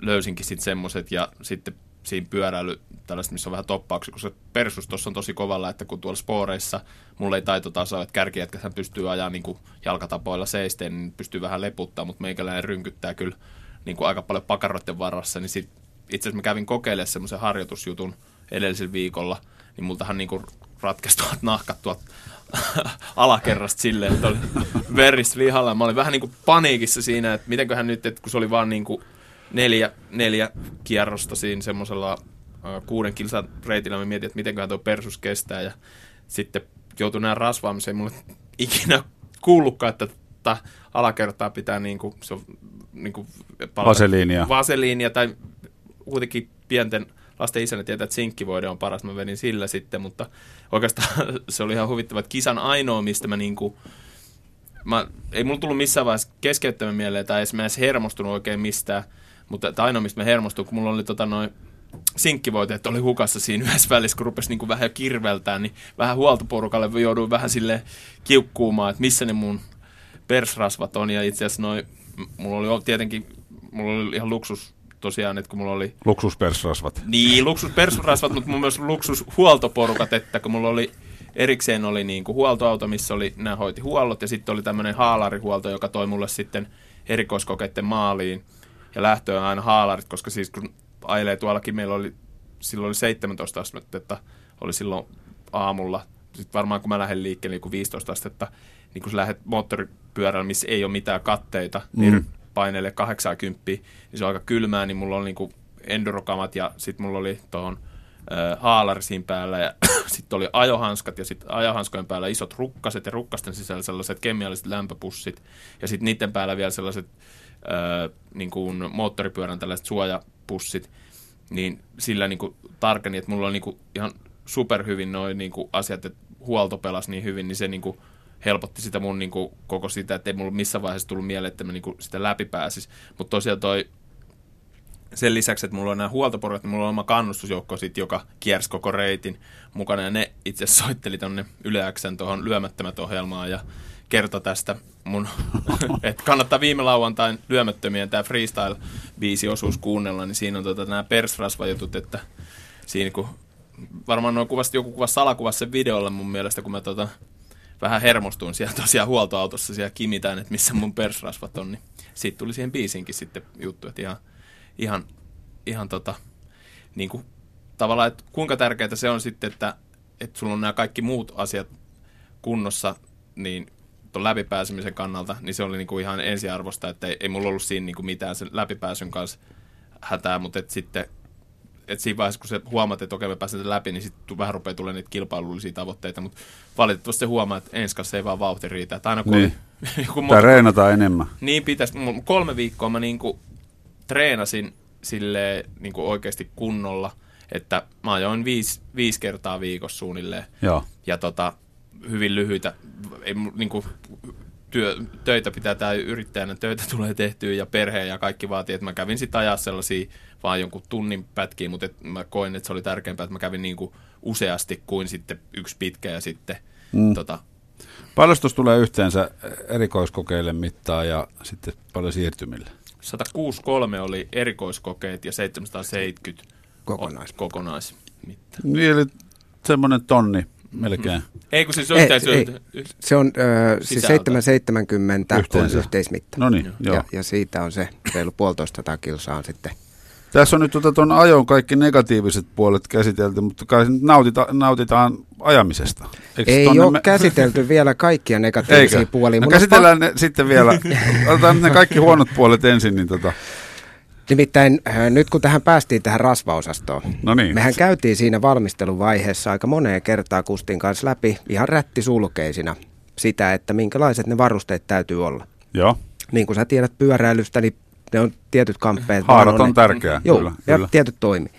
löysinkin sitten semmoiset ja sitten siinä pyöräily, tällaista, missä on vähän toppauksia, koska persus tuossa on tosi kovalla, että kun tuolla spooreissa mulla ei taitotaso, että kärkijätkä pystyy ajaa niin kuin jalkatapoilla seisteen, niin pystyy vähän leputtaa, mutta meikäläinen rynkyttää kyllä niin kuin aika paljon pakaroiden varassa, niin sit, itse asiassa mä kävin kokeilemaan semmoisen harjoitusjutun edellisellä viikolla, niin multahan niin kuin ratkesi tuolta nahkat tuolta alakerrasta silleen, että oli veris lihalla. Mä olin vähän niin kuin paniikissa siinä, että mitenköhän nyt, että kun se oli vaan niin kuin neljä, neljä kierrosta siinä semmoisella kuuden kilsan reitillä, mä mietin, että mitenköhän tuo persus kestää ja sitten joutui näin rasvaamiseen. Mulle ikinä kuullutkaan, että tätä alakertaa pitää niin kuin, se on, niin kuin vaseliinia. vaseliinia tai kuitenkin pienten lasten isänä tietää, että sinkkivoide on paras. Mä vedin sillä sitten, mutta oikeastaan se oli ihan huvittava, että kisan ainoa, mistä mä niinku, mä, ei mulla tullut missään vaiheessa keskeyttämään mieleen tai edes mä edes hermostunut oikein mistään, mutta ainoa, mistä mä hermostuin, kun mulla oli tota noin sinkkivoiteet oli hukassa siinä yhdessä välissä, kun rupesi niin vähän kirveltään, niin vähän huoltoporukalle jouduin vähän sille kiukkuumaan, että missä ne mun persrasvat on. Ja itse asiassa noin, mulla oli tietenkin, mulla oli ihan luksus tosiaan, että kun mulla oli... Luksuspersrasvat. Niin, luksuspersrasvat, mutta mun myös luksushuoltoporukat, että kun mulla oli erikseen oli niin kuin huoltoauto, missä oli, nämä hoiti huollot, ja sitten oli tämmöinen haalarihuolto, joka toi mulle sitten erikoiskokeiden maaliin, ja lähtöön aina haalarit, koska siis kun ajelee tuollakin, meillä oli, silloin oli 17 astetta, oli silloin aamulla, sitten varmaan kun mä lähden liikkeelle niin 15 astetta, niin kun sä lähdet moottoripyörällä, missä ei ole mitään katteita, niin mm. niin paineelle 80, niin se on aika kylmää, niin mulla oli niin endurokamat ja sitten mulla oli tuohon haalarisiin päällä ja sitten oli ajohanskat ja sitten ajohanskojen päällä isot rukkaset ja rukkasten sisällä sellaiset kemialliset lämpöpussit ja sitten niiden päällä vielä sellaiset ö, niin kuin moottoripyörän tällaiset suojapussit, niin sillä niin kuin tarkeni, että mulla oli niin kuin ihan superhyvin noin niin kuin asiat, että huolto pelasi niin hyvin, niin se niin kuin helpotti sitä mun niin kuin, koko sitä, että ei mulla missään vaiheessa tullut mieleen, että mä niin kuin, sitä läpi pääsis. Mutta tosiaan toi sen lisäksi, että mulla on nämä huoltoporukat, niin mulla on oma kannustusjoukko, sit, joka kiersi koko reitin mukana. Ja ne itse soitteli tonne Yle tuohon lyömättömät ohjelmaan ja kertoi tästä mun, että kannattaa viime lauantain lyömättömien tämä freestyle-biisi-osuus kuunnella, niin siinä on tota, nämä persrasvajutut, että siinä kun varmaan noin kuvasti, joku kuva salakuvassa sen videolla mun mielestä, kun mä tota, vähän hermostuin siellä tosiaan huoltoautossa siellä kimitään, että missä mun persrasvat on, niin siitä tuli siihen biisinkin sitten juttu, että ihan, ihan, ihan tota, niin kuin, tavallaan, että kuinka tärkeää se on sitten, että, että sulla on nämä kaikki muut asiat kunnossa, niin tuon läpipääsemisen kannalta, niin se oli niin kuin ihan ensiarvosta, että ei, ei mulla ollut siinä niin kuin mitään sen läpipääsyn kanssa hätää, mutta että sitten että siinä vaiheessa, kun sä huomaat, että okei, me päästään läpi, niin sitten vähän rupeaa tulemaan niitä kilpailullisia tavoitteita, mutta valitettavasti se huomaa, että ensi kanssa ei vaan vauhti riitä. Että aina kun niin. joku tai reenataan enemmän. Niin pitäisi. Kolme viikkoa mä niin kuin treenasin sille niin kuin oikeasti kunnolla, että mä ajoin viisi, viisi kertaa viikossa suunnilleen. Joo. Ja tota, hyvin lyhyitä, ei, niin kuin, työ, töitä pitää tai yrittäjänä töitä tulee tehtyä ja perhe ja kaikki vaatii, että mä kävin sitten ajaa sellaisia vaan jonkun tunnin pätkiä, mutta et mä koin, että se oli tärkeämpää, että mä kävin niin kuin useasti kuin sitten yksi pitkä ja sitten mm. tota, Paljon tulee yhteensä erikoiskokeille mittaa ja sitten paljon siirtymille? 163 oli erikoiskokeet ja 770 Kokonais. kokonaismitta. Niin, eli semmoinen tonni melkein. Ei kun siis ei, ei, Se on äh, siis 770 Yhteensä. yhteismitta. No niin, joo. Ja, ja siitä on se reilu puolitoista kilsaa sitten tässä on nyt tuota tuon ajon kaikki negatiiviset puolet käsitelty, mutta kai nautita, nautitaan ajamisesta. Eikö Ei ole me... käsitelty vielä kaikkia negatiivisia Eikö? puolia. No käsitellään pa... ne sitten vielä. Otetaan ne kaikki huonot puolet ensin. Niin tota. Nimittäin äh, nyt kun tähän päästiin tähän rasvaosastoon, no niin. mehän käytiin siinä valmisteluvaiheessa aika moneen kertaa Kustin kanssa läpi ihan rättisulkeisina sitä, että minkälaiset ne varusteet täytyy olla. Joo. Niin kuin sä tiedät pyöräilystä, niin ne on tietyt kamppeet. Haarat on, on tärkeää. Joo, kyllä, ja kyllä. tietyt toimi.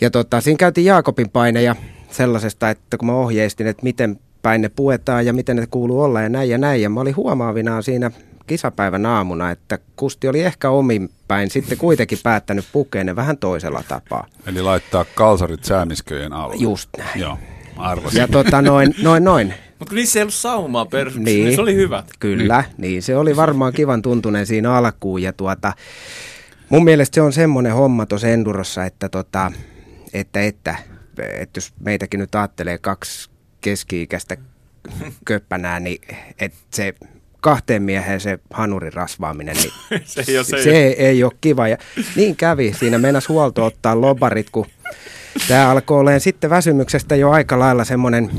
Ja tota, siinä käytiin Jaakobin paineja sellaisesta, että kun mä ohjeistin, että miten päin ne puetaan ja miten ne kuuluu olla ja näin ja näin. Ja mä olin huomaavinaan siinä kisapäivän aamuna, että Kusti oli ehkä omin päin sitten kuitenkin päättänyt pukea ne vähän toisella tapaa. Eli laittaa kalsarit säämisköjen alle. Just näin. Joo, arvasin. Ja tota noin, noin, noin. Mutta niissä ei ollut saumaa per, niin, niin se oli hyvä. Kyllä, niin. niin se oli varmaan kivan tuntunen siinä alkuun. Ja tuota, mun mielestä se on semmoinen homma tuossa Endurossa, että, tota, että, että, että jos meitäkin nyt ajattelee kaksi keski-ikäistä köppänää, niin että se kahteen mieheen se hanurin rasvaaminen, niin se, ei ole, se, se ei, ei ole kiva. Ja niin kävi. Siinä meinas huolto ottaa lobarit, kun Tämä alkoi olemaan sitten väsymyksestä jo aika lailla semmoinen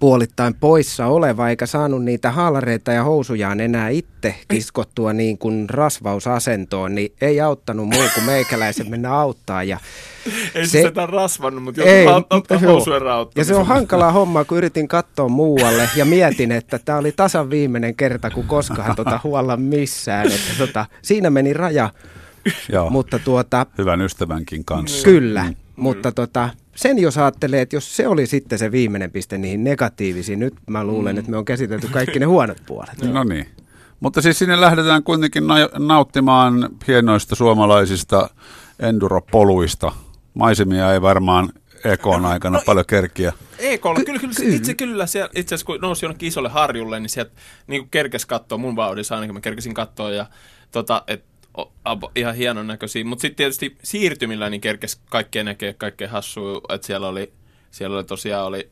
puolittain poissa oleva, eikä saanut niitä haalareita ja housujaan enää itse kiskottua niin kuin rasvausasentoon, niin ei auttanut muu kuin meikäläisen mennä auttaa. Ja ei se, sitä rasvannut, mutta ei, ottaa housujen Ja se on hankalaa hommaa, kun yritin katsoa muualle ja mietin, että tämä oli tasan viimeinen kerta, kun koskaan tota huolla missään. Että tota, siinä meni raja. Joo, mutta tuota, hyvän ystävänkin kanssa. Kyllä, mm. Mutta tota, sen jos ajattelee, että jos se oli sitten se viimeinen piste niihin negatiivisiin, nyt mä luulen, mm. että me on käsitelty kaikki ne huonot puolet. No niin. Mutta siis sinne lähdetään kuitenkin nauttimaan hienoista suomalaisista enduropoluista. Maisemia ei varmaan EKn aikana no, paljon kerkiä. EKlla, kyllä, kyllä, kyllä, itse kyllä, siellä, itse asiassa kun nousi jonnekin isolle harjulle, niin sieltä niin kerkes katsoa, mun vauhdissa ainakin mä kerkesin katsoa, ja tota, et ihan hienon näköisiä. Mutta sitten tietysti siirtymillä niin kerkes kaikkea näkee, kaikkea hassua, että siellä oli, siellä oli tosiaan oli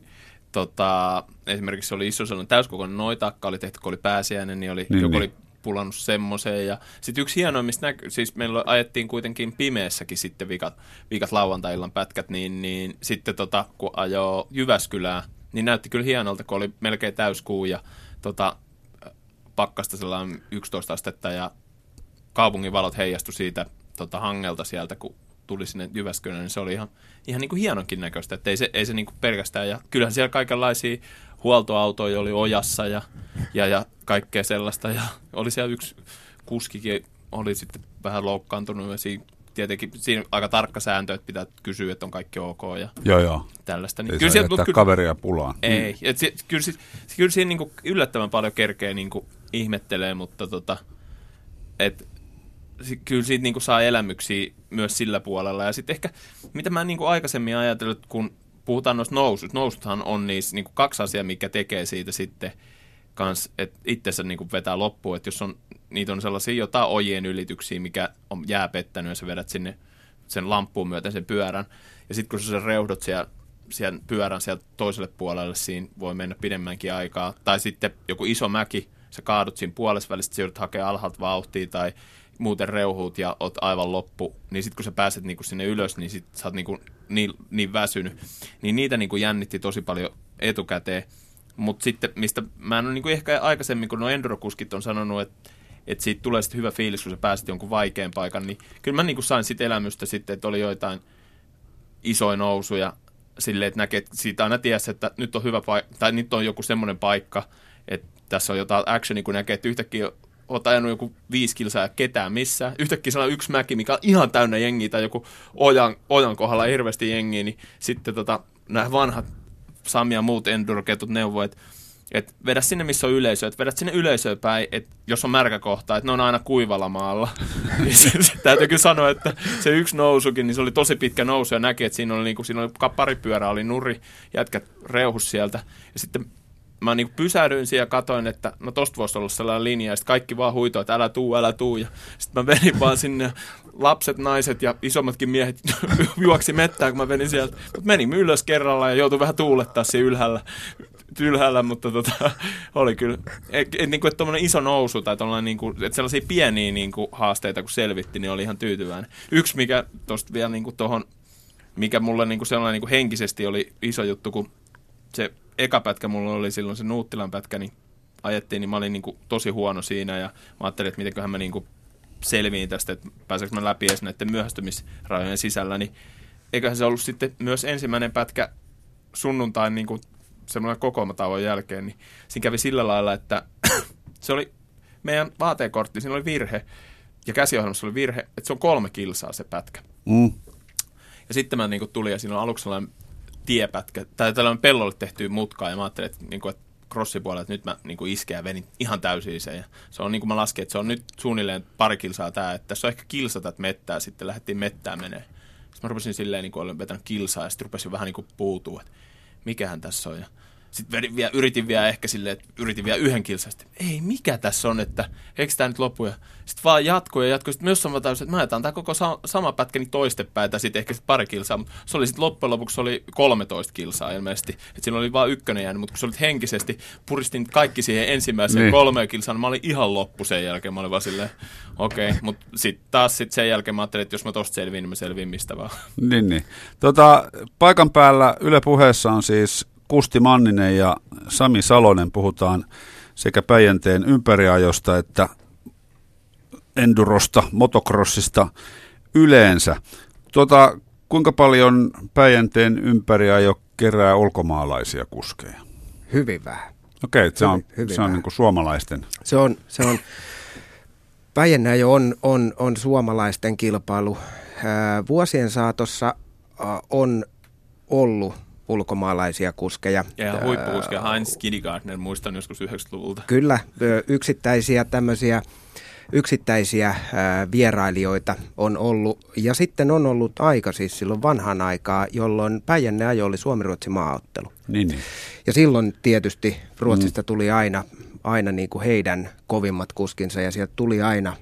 tota, esimerkiksi oli iso sellainen täyskokoinen noitakka, oli tehty, kun oli pääsiäinen, niin oli, niin, joku niin. oli pulannut semmoiseen. Ja sitten yksi hienoimmista näkyy, siis meillä ajettiin kuitenkin pimeässäkin sitten vikat, vikat lauantai-illan pätkät, niin, niin sitten tota, kun ajoi Jyväskylää, niin näytti kyllä hienolta, kun oli melkein täyskuu ja tota, pakkasta sellainen 11 astetta ja kaupungin valot heijastu siitä tota, hangelta sieltä, kun tuli sinne Jyväskylään, niin se oli ihan, ihan niin kuin hienonkin näköistä, että ei se, ei se niin kuin pelkästään, ja kyllähän siellä kaikenlaisia huoltoautoja oli ojassa ja, ja, ja kaikkea sellaista, ja oli siellä yksi kuskikin, oli sitten vähän loukkaantunut, ja siinä, tietenkin siinä aika tarkka sääntö, että pitää kysyä, että on kaikki ok ja joo, joo. tällaista. Niin, ei kyllä sieltä, kyllä, kaveria pulaan. Ei, mm. et kyllä, kyllä, kyllä siinä niin kuin yllättävän paljon kerkeä niin kuin ihmettelee, mutta tota, et, kyllä siitä niin kuin saa elämyksiä myös sillä puolella. Ja sitten ehkä, mitä mä niin kuin aikaisemmin ajatellut, kun puhutaan noista nousut, nousuthan on niissä niin kuin kaksi asiaa, mikä tekee siitä sitten kans, että itsensä niin kuin vetää loppuun, että jos on, niitä on sellaisia jotain ojien ylityksiä, mikä on jää pettänyt ja sä vedät sinne sen lamppuun myöten sen pyörän, ja sitten kun sä sen reuhdot siellä, siellä pyörän sieltä toiselle puolelle, siinä voi mennä pidemmänkin aikaa, tai sitten joku iso mäki, sä kaadut siinä puolessa välissä, sä joudut hakemaan alhaalta vauhtia, tai muuten reuhuut ja oot aivan loppu, niin sitten kun sä pääset niinku sinne ylös, niin sit sä oot niinku niin, niin väsynyt. Niin niitä niinku jännitti tosi paljon etukäteen. Mutta sitten, mistä mä en ole niinku ehkä aikaisemmin, kun nuo endurokuskit on sanonut, että että siitä tulee sitten hyvä fiilis, kun sä pääset jonkun vaikean paikan, niin kyllä mä niinku sain sitten elämystä sitten, että oli joitain isoja nousuja silleen, että näkee, että siitä aina tiesi, että nyt on hyvä paikka, tai nyt on joku semmoinen paikka, että tässä on jotain actionia, kun näkee, että yhtäkkiä oot ajanut joku viisi kilsaa ketään missään. Yhtäkkiä se on yksi mäki, mikä on ihan täynnä jengiä tai joku ojan, ojan kohdalla hirveästi jengiä, niin sitten tota, nämä vanhat Sami ja muut enduroketut neuvoo, että et vedä sinne, missä on yleisö, että vedät sinne yleisöön päin, että jos on märkä kohta, että ne on aina kuivalla maalla. niin se, se, täytyy kyllä sanoa, että se yksi nousukin, niin se oli tosi pitkä nousu ja näki, että siinä oli, niin kuin, siinä oli pari pyörää, oli nuri, jätkät reuhus sieltä. Ja sitten mä niin pysähdyin siellä ja katoin, että no tosta voisi olla sellainen linja, ja sitten kaikki vaan huitoi, että älä tuu, älä tuu, ja sitten mä venin vaan sinne, lapset, naiset ja isommatkin miehet juoksi mettään, kun mä venin sieltä, mutta menin ylös kerralla ja joutui vähän tuulettaa siinä ylhäällä, ylhäällä mutta tota, oli kyllä, et, et, niin kuin, että iso nousu tai niin kuin, että sellaisia pieniä niin kuin, haasteita kun selvitti, niin oli ihan tyytyväinen. Yksi, mikä tuosta vielä niin tuohon, mikä mulle niin kuin sellainen niin kuin henkisesti oli iso juttu, kun se eka pätkä mulla oli silloin se Nuuttilan pätkä, niin ajettiin, niin mä olin niin kuin tosi huono siinä ja mä ajattelin, että mitenköhän mä niin kuin selviin tästä, että pääseekö mä läpi edes näiden myöhästymisrajojen sisällä, niin eiköhän se ollut sitten myös ensimmäinen pätkä sunnuntain niin kuin semmoinen kokoomatauon jälkeen, niin siinä kävi sillä lailla, että se oli meidän vaateekortti, siinä oli virhe, ja käsiohjelmassa oli virhe, että se on kolme kilsaa se pätkä. Mm. Ja sitten mä niin kuin tulin, ja siinä on aluksi sellainen tiepätkä, tai tällainen pellolle tehty mutka, ja mä ajattelin, että, niin kuin, että crossipuolella, että nyt mä niin kuin iskeä venin ihan täysin sen. Ja se on niin kuin mä laskin, että se on nyt suunnilleen pari kilsaa tämä, että tässä on ehkä kilsa tätä mettää, sitten lähdettiin mettää menee. Sitten mä rupesin silleen, niin kuin olen vetänyt kilsaa, ja sitten rupesin vähän niin kuin puutua, että mikähän tässä on. Ja sitten vielä, yritin vielä ehkä silleen, että yritin vielä yhden kilsan. ei, mikä tässä on, että eikö tämä nyt lopu? Sitten vaan jatkuu ja jatkuu. Sitten myös sama täysin, että mä ajetaan tämä koko sa- sama pätkä niin toistepäin, tai sitten ehkä sit pari kilsaa. Mutta se oli sitten loppujen lopuksi se oli 13 kilsaa ilmeisesti. Että siinä oli vain ykkönen jäänyt, mutta kun se oli henkisesti, puristin kaikki siihen ensimmäiseen niin. kolmeen kilsaan, niin mä olin ihan loppu sen jälkeen. Mä olin vaan silleen, okei. Okay. Mutta sitten taas sit sen jälkeen mä ajattelin, että jos mä tosta selviin, niin mä selviin mistä vaan. Niin, niin. Tota, paikan päällä Yle puheessa on siis Kusti Manninen ja Sami Salonen puhutaan sekä Päijänteen ympäriajosta että endurosta, motocrossista yleensä. Tuota, kuinka paljon Päijänteen ympäriajo kerää ulkomaalaisia kuskeja? Hyvin vähän. Okei, okay, se on, hyvin se on niin kuin suomalaisten. Se on, se on Päijänäjö on, on, on suomalaisten kilpailu. Vuosien saatossa on ollut ulkomaalaisia kuskeja. Ja huippukuskeja, Heinz Kindergartner, muistan joskus 90-luvulta. Kyllä, yksittäisiä tämmöisiä yksittäisiä vierailijoita on ollut. Ja sitten on ollut aika siis silloin vanhan aikaa, jolloin Päijänne ajo oli Suomi-Ruotsi maaottelu. Niin, niin. Ja silloin tietysti Ruotsista mm. tuli aina, aina niin kuin heidän kovimmat kuskinsa ja sieltä tuli aina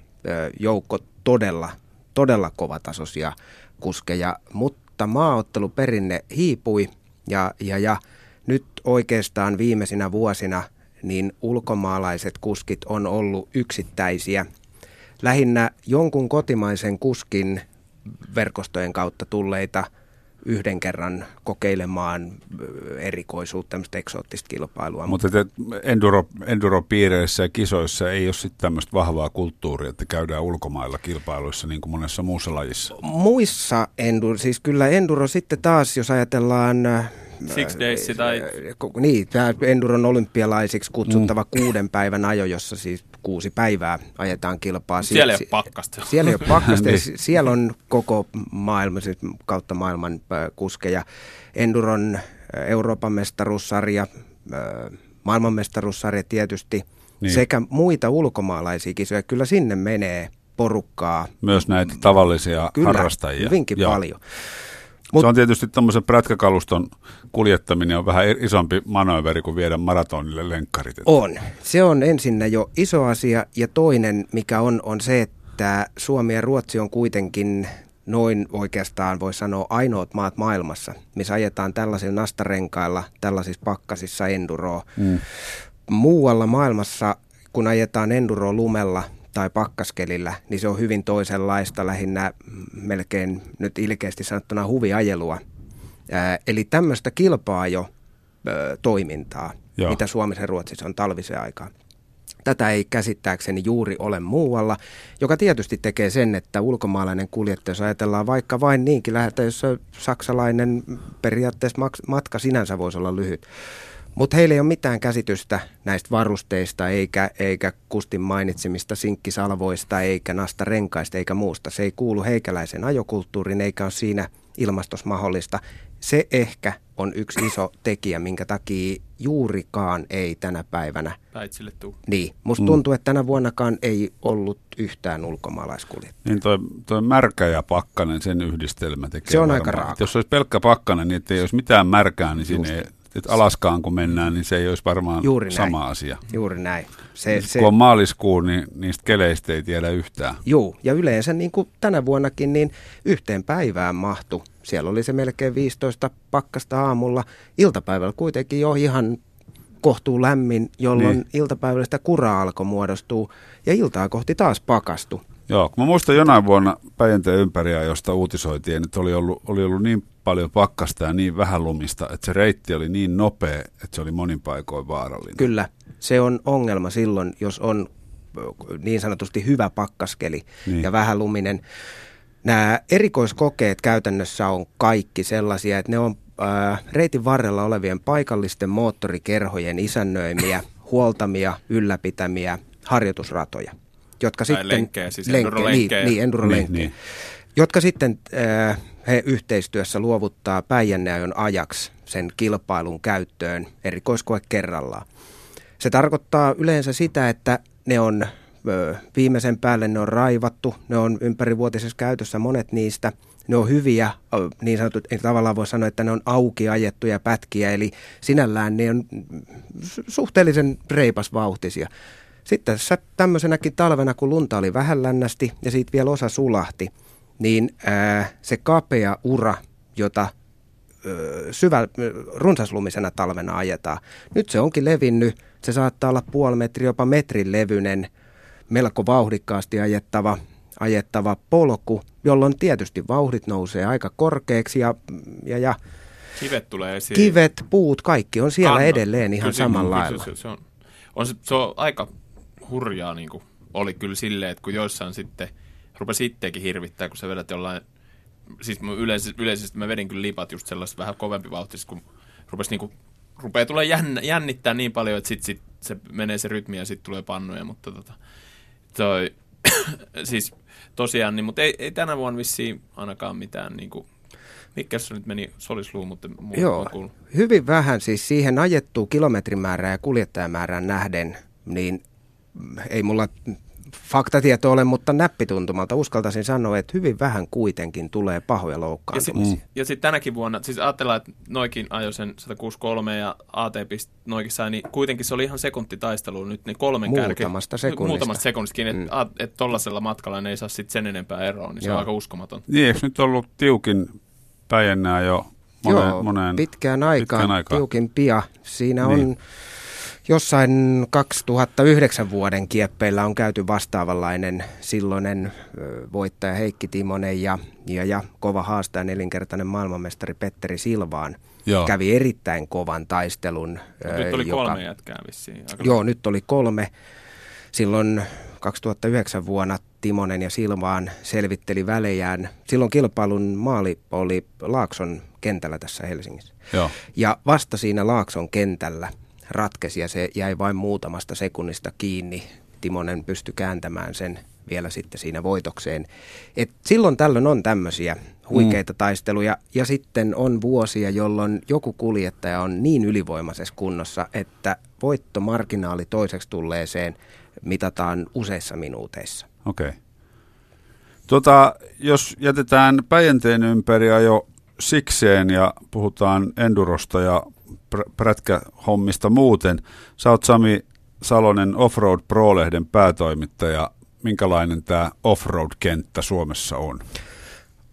joukko todella, todella kovatasoisia kuskeja, mutta maaotteluperinne hiipui ja, ja, ja nyt oikeastaan viimeisinä vuosina niin ulkomaalaiset kuskit on ollut yksittäisiä. Lähinnä jonkun kotimaisen kuskin verkostojen kautta tulleita yhden kerran kokeilemaan erikoisuutta, tämmöistä eksoottista kilpailua. Mutta te, enduro, enduro-piireissä ja kisoissa ei ole sitten tämmöistä vahvaa kulttuuria, että käydään ulkomailla kilpailuissa niin kuin monessa muussa lajissa? Muissa enduro, siis kyllä enduro sitten taas, jos ajatellaan Six Days tai... Niin, tämä Enduron olympialaisiksi kutsuttava mm. kuuden päivän ajo, jossa siis kuusi päivää ajetaan kilpaa. Siellä ei ole pakkasta. Siellä ei ole pakkasta, niin. siellä on koko maailma, siis kautta maailman kuskeja. Enduron Euroopan mestaruussarja, maailmanmestaruussarja tietysti, niin. sekä muita ulkomaalaisia kisoja. Kyllä sinne menee porukkaa. Myös näitä tavallisia Kyllä, harrastajia. hyvinkin Joo. paljon. Mut, se on tietysti tämmöisen prätkäkaluston kuljettaminen on vähän isompi manööveri kuin viedä maratonille lenkkarit. On. Se on ensinnä jo iso asia ja toinen, mikä on, on se, että Suomi ja Ruotsi on kuitenkin noin oikeastaan voi sanoa ainoat maat maailmassa, missä ajetaan tällaisilla nastarenkailla, tällaisissa pakkasissa enduroa. Mm. Muualla maailmassa, kun ajetaan enduro lumella, tai pakkaskelillä, niin se on hyvin toisenlaista, lähinnä melkein nyt ilkeästi sanottuna huviajelua. Ää, eli tämmöistä kilpaa jo ö, toimintaa, Joo. mitä Suomessa ja Ruotsissa on talvisen aikaan. Tätä ei käsittääkseni juuri ole muualla, joka tietysti tekee sen, että ulkomaalainen kuljettaja, jos ajatellaan vaikka vain niinkin läheltä, jos saksalainen periaatteessa matka sinänsä voisi olla lyhyt, mutta heillä ei ole mitään käsitystä näistä varusteista, eikä, eikä Kustin mainitsemista sinkkisalvoista, eikä nasta renkaista, eikä muusta. Se ei kuulu heikäläisen ajokulttuuriin, eikä ole siinä ilmastos mahdollista. Se ehkä on yksi iso tekijä, minkä takia juurikaan ei tänä päivänä. Päitsille tuu. Niin. Musta mm. tuntuu, että tänä vuonnakaan ei ollut yhtään ulkomaalaiskuljettajaa. Niin toi, toi märkä ja pakkanen, sen yhdistelmä tekee Se on varmaan. aika raaka. Jos olisi pelkkä pakkanen, niin ei olisi mitään märkää, niin siinä ei, että Alaskaan kun mennään, niin se ei olisi varmaan Juuri sama näin. asia. Juuri näin. Se, se, kun on maaliskuu, niin niistä keleistä ei tiedä yhtään. Joo, ja yleensä niin kuin tänä vuonnakin, niin yhteen päivään mahtu. Siellä oli se melkein 15 pakkasta aamulla. Iltapäivällä kuitenkin jo ihan kohtuu lämmin, jolloin niin. iltapäivällä sitä kuraa alkoi muodostua ja iltaa kohti taas pakastu. Joo, mä muistan jonain vuonna Päijänteen ympäriä, josta uutisoitiin, että oli ollut, oli ollut niin paljon pakkasta ja niin vähän lumista, että se reitti oli niin nopea, että se oli monin paikoin vaarallinen. Kyllä, se on ongelma silloin, jos on niin sanotusti hyvä pakkaskeli niin. ja vähän luminen. Nämä erikoiskokeet käytännössä on kaikki sellaisia, että ne on äh, reitin varrella olevien paikallisten moottorikerhojen isännöimiä, huoltamia, ylläpitämiä harjoitusratoja jotka tai sitten... Lenkkejä, siis lenkke, Niin, niin, enduro niin, niin. Jotka sitten äh, he yhteistyössä luovuttaa Päijänneajon ajaksi sen kilpailun käyttöön erikoiskoe kerrallaan. Se tarkoittaa yleensä sitä, että ne on ö, viimeisen päälle ne on raivattu, ne on ympärivuotisessa käytössä monet niistä. ne on hyviä, niin sanotut, tavallaan voi sanoa, että ne on auki ajettuja pätkiä, eli sinällään ne on suhteellisen reipas vauhtisia. Sitten tässä tämmöisenäkin talvena, kun lunta oli vähän lännästi ja siitä vielä osa sulahti, niin ää, se kapea ura, jota syvä, runsaslumisena talvena ajetaan. Nyt se onkin levinnyt, se saattaa olla puoli metri, jopa metrin levyinen, melko vauhdikkaasti ajettava, ajettava polku, jolloin tietysti vauhdit nousee aika korkeaksi ja, ja, ja Kivet tulee esiin. Kivet, puut, kaikki on siellä Kannat. edelleen ihan kyllä, samalla lailla. Se, se, on, on, se, se on aika hurjaa niin kuin oli kyllä silleen, että kun joissain sitten rupesi itseäkin hirvittää, kun sä vedät jollain, siis yleisesti, yleisesti mä vedin kyllä lipat just sellaista vähän kovempi vauhtista, kun rupesi niin kuin, rupeaa tulee jänn, jännittää niin paljon, että sitten sit se menee se rytmi ja sitten tulee pannuja, mutta tota, toi, siis tosiaan, niin, mutta ei, ei tänä vuonna vissiin ainakaan mitään niin kuin, mikä se nyt meni? Solisluu, mutta muu Joo, hyvin vähän. Siis siihen ajettuu kilometrimäärää ja kuljettajamäärään nähden, niin ei mulla faktatieto ole, mutta näppituntumalta uskaltaisin sanoa, että hyvin vähän kuitenkin tulee pahoja loukkaantumisia. Ja sitten sit tänäkin vuonna, siis ajatellaan, että noikin ajoi sen 163 ja AT noikin sai, niin kuitenkin se oli ihan sekuntitaistelu nyt niin kolmen Muutamasta kärki, sekunnista. Muutamasta sekunnistakin, että mm. et tollasella matkalla ne ei saa sitten sen enempää eroa, niin se Joo. on aika uskomaton. Niin, eikö nyt ollut tiukin päijennää jo moneen, Joo, moneen pitkään aikaan, pitkään aikaan. tiukin pia. Siinä niin. on Jossain 2009 vuoden kieppeillä on käyty vastaavanlainen silloinen voittaja Heikki Timonen ja, ja, ja kova haastaja nelinkertainen maailmanmestari Petteri Silvaan. Joo. Kävi erittäin kovan taistelun. No, nyt oli joka, kolme jätkää vissiin. Aika joo, nyt oli kolme. Silloin 2009 vuonna Timonen ja Silvaan selvitteli välejään. Silloin kilpailun maali oli Laakson kentällä tässä Helsingissä. Joo. Ja vasta siinä Laakson kentällä – ratkesi ja se jäi vain muutamasta sekunnista kiinni. Timonen pystyi kääntämään sen vielä sitten siinä voitokseen. Et silloin tällöin on tämmöisiä huikeita mm. taisteluja ja sitten on vuosia, jolloin joku kuljettaja on niin ylivoimaisessa kunnossa, että voittomarginaali toiseksi tulleeseen mitataan useissa minuuteissa. Okei. Okay. Tota, jos jätetään Päijänteen ympäri jo sikseen ja puhutaan endurosta ja prätkähommista muuten. Sä oot Sami Salonen Offroad Pro-lehden päätoimittaja. Minkälainen tämä offroad-kenttä Suomessa on?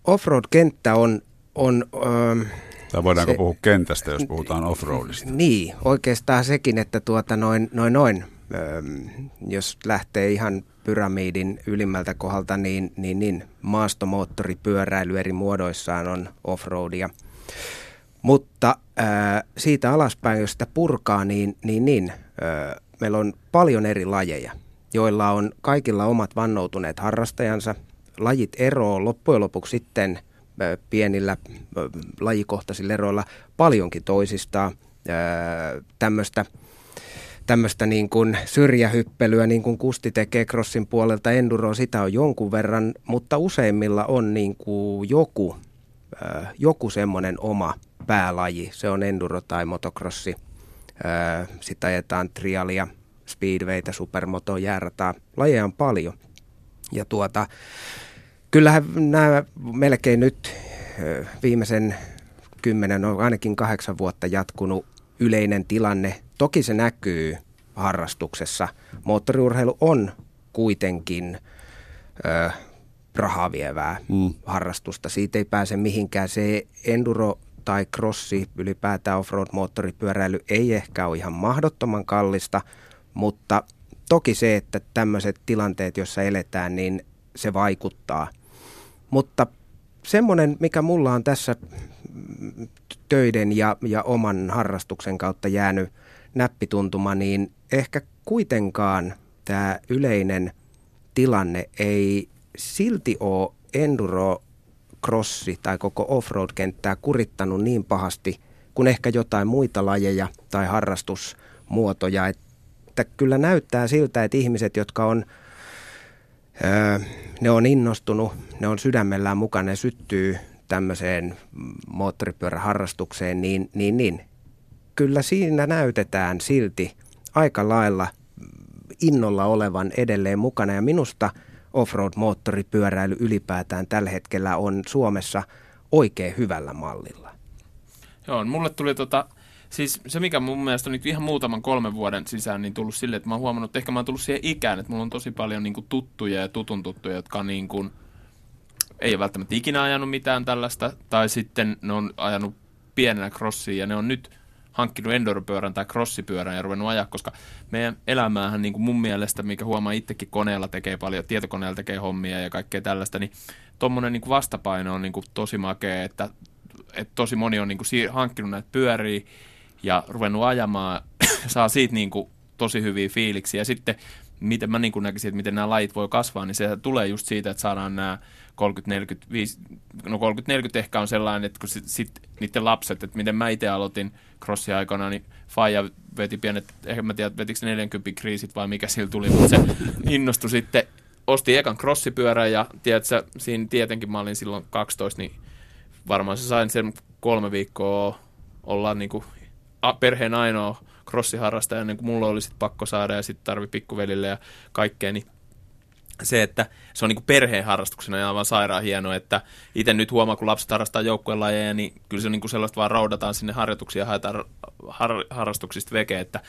Offroad-kenttä on... on öö, tai voidaanko se, puhua kentästä, jos puhutaan offroadista? Niin, oikeastaan sekin, että tuota noin, noin, noin öö, jos lähtee ihan pyramidin ylimmältä kohdalta, niin, niin, niin maastomoottoripyöräily eri muodoissaan on offroadia. Mutta ää, siitä alaspäin, jos sitä purkaa, niin, niin, niin ää, meillä on paljon eri lajeja, joilla on kaikilla omat vannoutuneet harrastajansa. Lajit eroo loppujen lopuksi sitten ää, pienillä ää, lajikohtaisilla eroilla paljonkin toisistaan. Tämmöistä tämmöistä niin kuin syrjähyppelyä, niin kuin Kusti tekee crossin puolelta enduro, sitä on jonkun verran, mutta useimmilla on niin kuin joku, joku semmoinen oma päälaji. Se on enduro tai motocrossi. Sitten ajetaan trialia, speedwaytä, supermoto, jäärataa. Lajeja on paljon. Ja tuota, kyllähän nämä melkein nyt viimeisen kymmenen, on ainakin kahdeksan vuotta jatkunut yleinen tilanne. Toki se näkyy harrastuksessa. Moottoriurheilu on kuitenkin ö, rahaa vievää mm. harrastusta. Siitä ei pääse mihinkään. Se enduro tai crossi, ylipäätään offroad-moottoripyöräily ei ehkä ole ihan mahdottoman kallista, mutta toki se, että tämmöiset tilanteet, joissa eletään, niin se vaikuttaa. Mutta semmoinen, mikä mulla on tässä töiden ja, ja oman harrastuksen kautta jäänyt näppituntuma, niin ehkä kuitenkaan tämä yleinen tilanne ei silti ole enduro crossi tai koko offroad-kenttää kurittanut niin pahasti kuin ehkä jotain muita lajeja tai harrastusmuotoja. Että kyllä näyttää siltä, että ihmiset, jotka on, öö, ne on innostunut, ne on sydämellään mukana ja syttyy tämmöiseen moottoripyöräharrastukseen, niin, niin, niin kyllä siinä näytetään silti aika lailla innolla olevan edelleen mukana. Ja minusta offroad-moottoripyöräily ylipäätään tällä hetkellä on Suomessa oikein hyvällä mallilla. Joo, mulle tuli tota, siis se mikä mun mielestä on nyt ihan muutaman kolmen vuoden sisään niin tullut sille, että mä oon huomannut, että ehkä mä oon tullut siihen ikään, että mulla on tosi paljon niin kuin tuttuja ja tutun tuttuja, jotka niin kuin, ei ole välttämättä ikinä ajanut mitään tällaista, tai sitten ne on ajanut pienenä crossia ja ne on nyt hankkinut enduropyörän tai crossipyörän ja ruvennut ajaa, koska meidän elämäähän niin kuin mun mielestä, mikä huomaa itsekin koneella tekee paljon, tietokoneella tekee hommia ja kaikkea tällaista, niin tuommoinen niin vastapaino on niin kuin tosi makea, että, että tosi moni on niin kuin hankkinut näitä pyöriä ja ruvennut ajamaan, saa siitä niin kuin tosi hyviä fiiliksiä. Ja sitten miten mä niin näkisin, että miten nämä lajit voi kasvaa, niin se tulee just siitä, että saadaan nämä 30-40, no 30-40 ehkä on sellainen, että kun sit, sit niiden lapset, että miten mä itse aloitin crossia aikana, niin Faija veti pienet, ehkä mä tiedä, vetikö se 40 kriisit vai mikä sillä tuli, mutta se innostui sitten, osti ekan crossipyörän ja tiedätkö, siinä tietenkin mä olin silloin 12, niin varmaan se sain sen kolme viikkoa olla niin kuin perheen ainoa crossiharrastaja ennen kuin mulla oli sit pakko saada ja sitten tarvi pikkuvelille ja kaikkea, niin se, että se on niin perheen harrastuksena ja aivan sairaan hieno, että itse nyt huomaa, kun lapset harrastaa joukkuelajeja, niin kyllä se on niin sellaista vaan roudataan sinne harjoituksia ja haetaan har- harrastuksista veke, että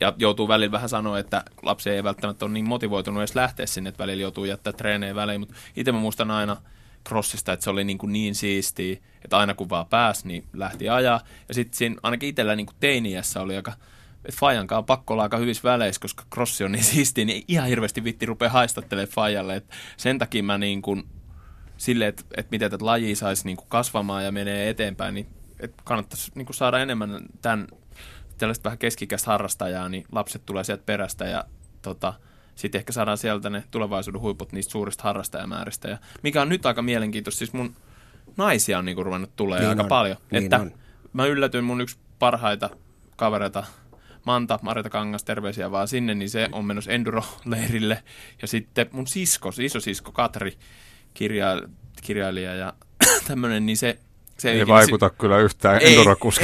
ja joutuu välillä vähän sanoa, että lapsi ei välttämättä ole niin motivoitunut edes lähteä sinne, että välillä joutuu jättää treenejä väliin, mutta itse mä muistan aina crossista, että se oli niin, kuin niin siistiä, että aina kun vaan pääsi, niin lähti ajaa. Ja sitten siinä ainakin itsellä niin teiniässä oli aika Fajankaan on pakko olla aika hyvissä väleissä, koska crossi on niin siistiä, niin ihan hirveästi vitti rupeaa haistattelemaan Fajalle. Et sen takia mä niin kuin, sille, että, että miten tätä lajia saisi niin kuin kasvamaan ja menee eteenpäin, niin että kannattaisi niin kuin saada enemmän tämän tällaista vähän keskikäistä harrastajaa, niin lapset tulee sieltä perästä ja tota, sitten ehkä saadaan sieltä ne tulevaisuuden huiput niistä suurista harrastajamääristä. Ja mikä on nyt aika mielenkiintoista, siis mun naisia on niinku ruvennut tulee niin aika on, paljon. Niin että on. mä yllätyin mun yksi parhaita kavereita Manta, Marita Kangas, terveisiä vaan sinne, niin se on menossa Enduro-leirille. Ja sitten mun sisko, isosisko Katri, kirja, kirjailija ja tämmöinen, niin se se ei, ei vaikuta se, kyllä yhtään ei,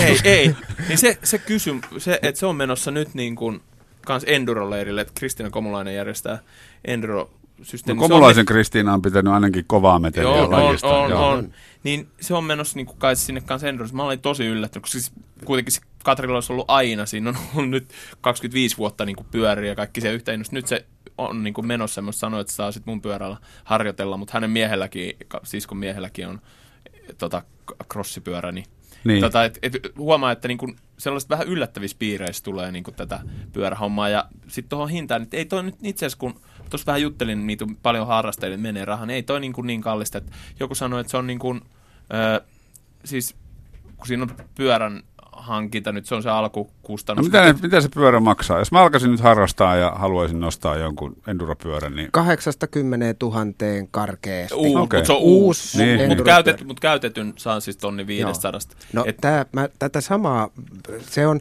ei, ei, niin se, se kysy, se, että se on menossa nyt niin kuin kans Enduro-leirille, että Kristiina Komulainen järjestää Enduro systeemi. No, Komulaisen on, Kristiina on pitänyt ainakin kovaa meteliä joo, lajista. On, on, on. Niin se on menossa niin kuin kai sinne kanssa Endurance. Mä olin tosi yllättynyt, koska siis kuitenkin Katrilla olisi ollut aina, siinä on ollut nyt 25 vuotta niin kuin pyöriä ja kaikki se yhtä Nyt se on niin kuin menossa, mä sanoin, että saa sit mun pyörällä harjoitella, mutta hänen miehelläkin, siis kun miehelläkin on tota, crossipyörä, niin niin. Tota, et, et huomaa, että niinku sellaista vähän yllättävissä piireissä tulee niinku tätä pyörähommaa. Ja sitten tuohon hintaan, että ei toi nyt itse asiassa, kun tuossa vähän juttelin, niitä paljon harrastajille menee rahaa, niin ei toi niinku niin kallista. Että joku sanoi, että se on niin kuin, ö, siis kun siinä on pyörän hankinta, nyt se on se alkukustannus. No mitä, mitä se pyörä maksaa? Jos mä alkaisin nyt harrastaa ja haluaisin nostaa jonkun enduropyörän, niin... 80 000 karkeasti. Uu, okay. Mutta se on uusi, niin. mutta käytet, mut käytetyn saa siis tonni 500. No Et... tää, mä, tätä samaa, se on...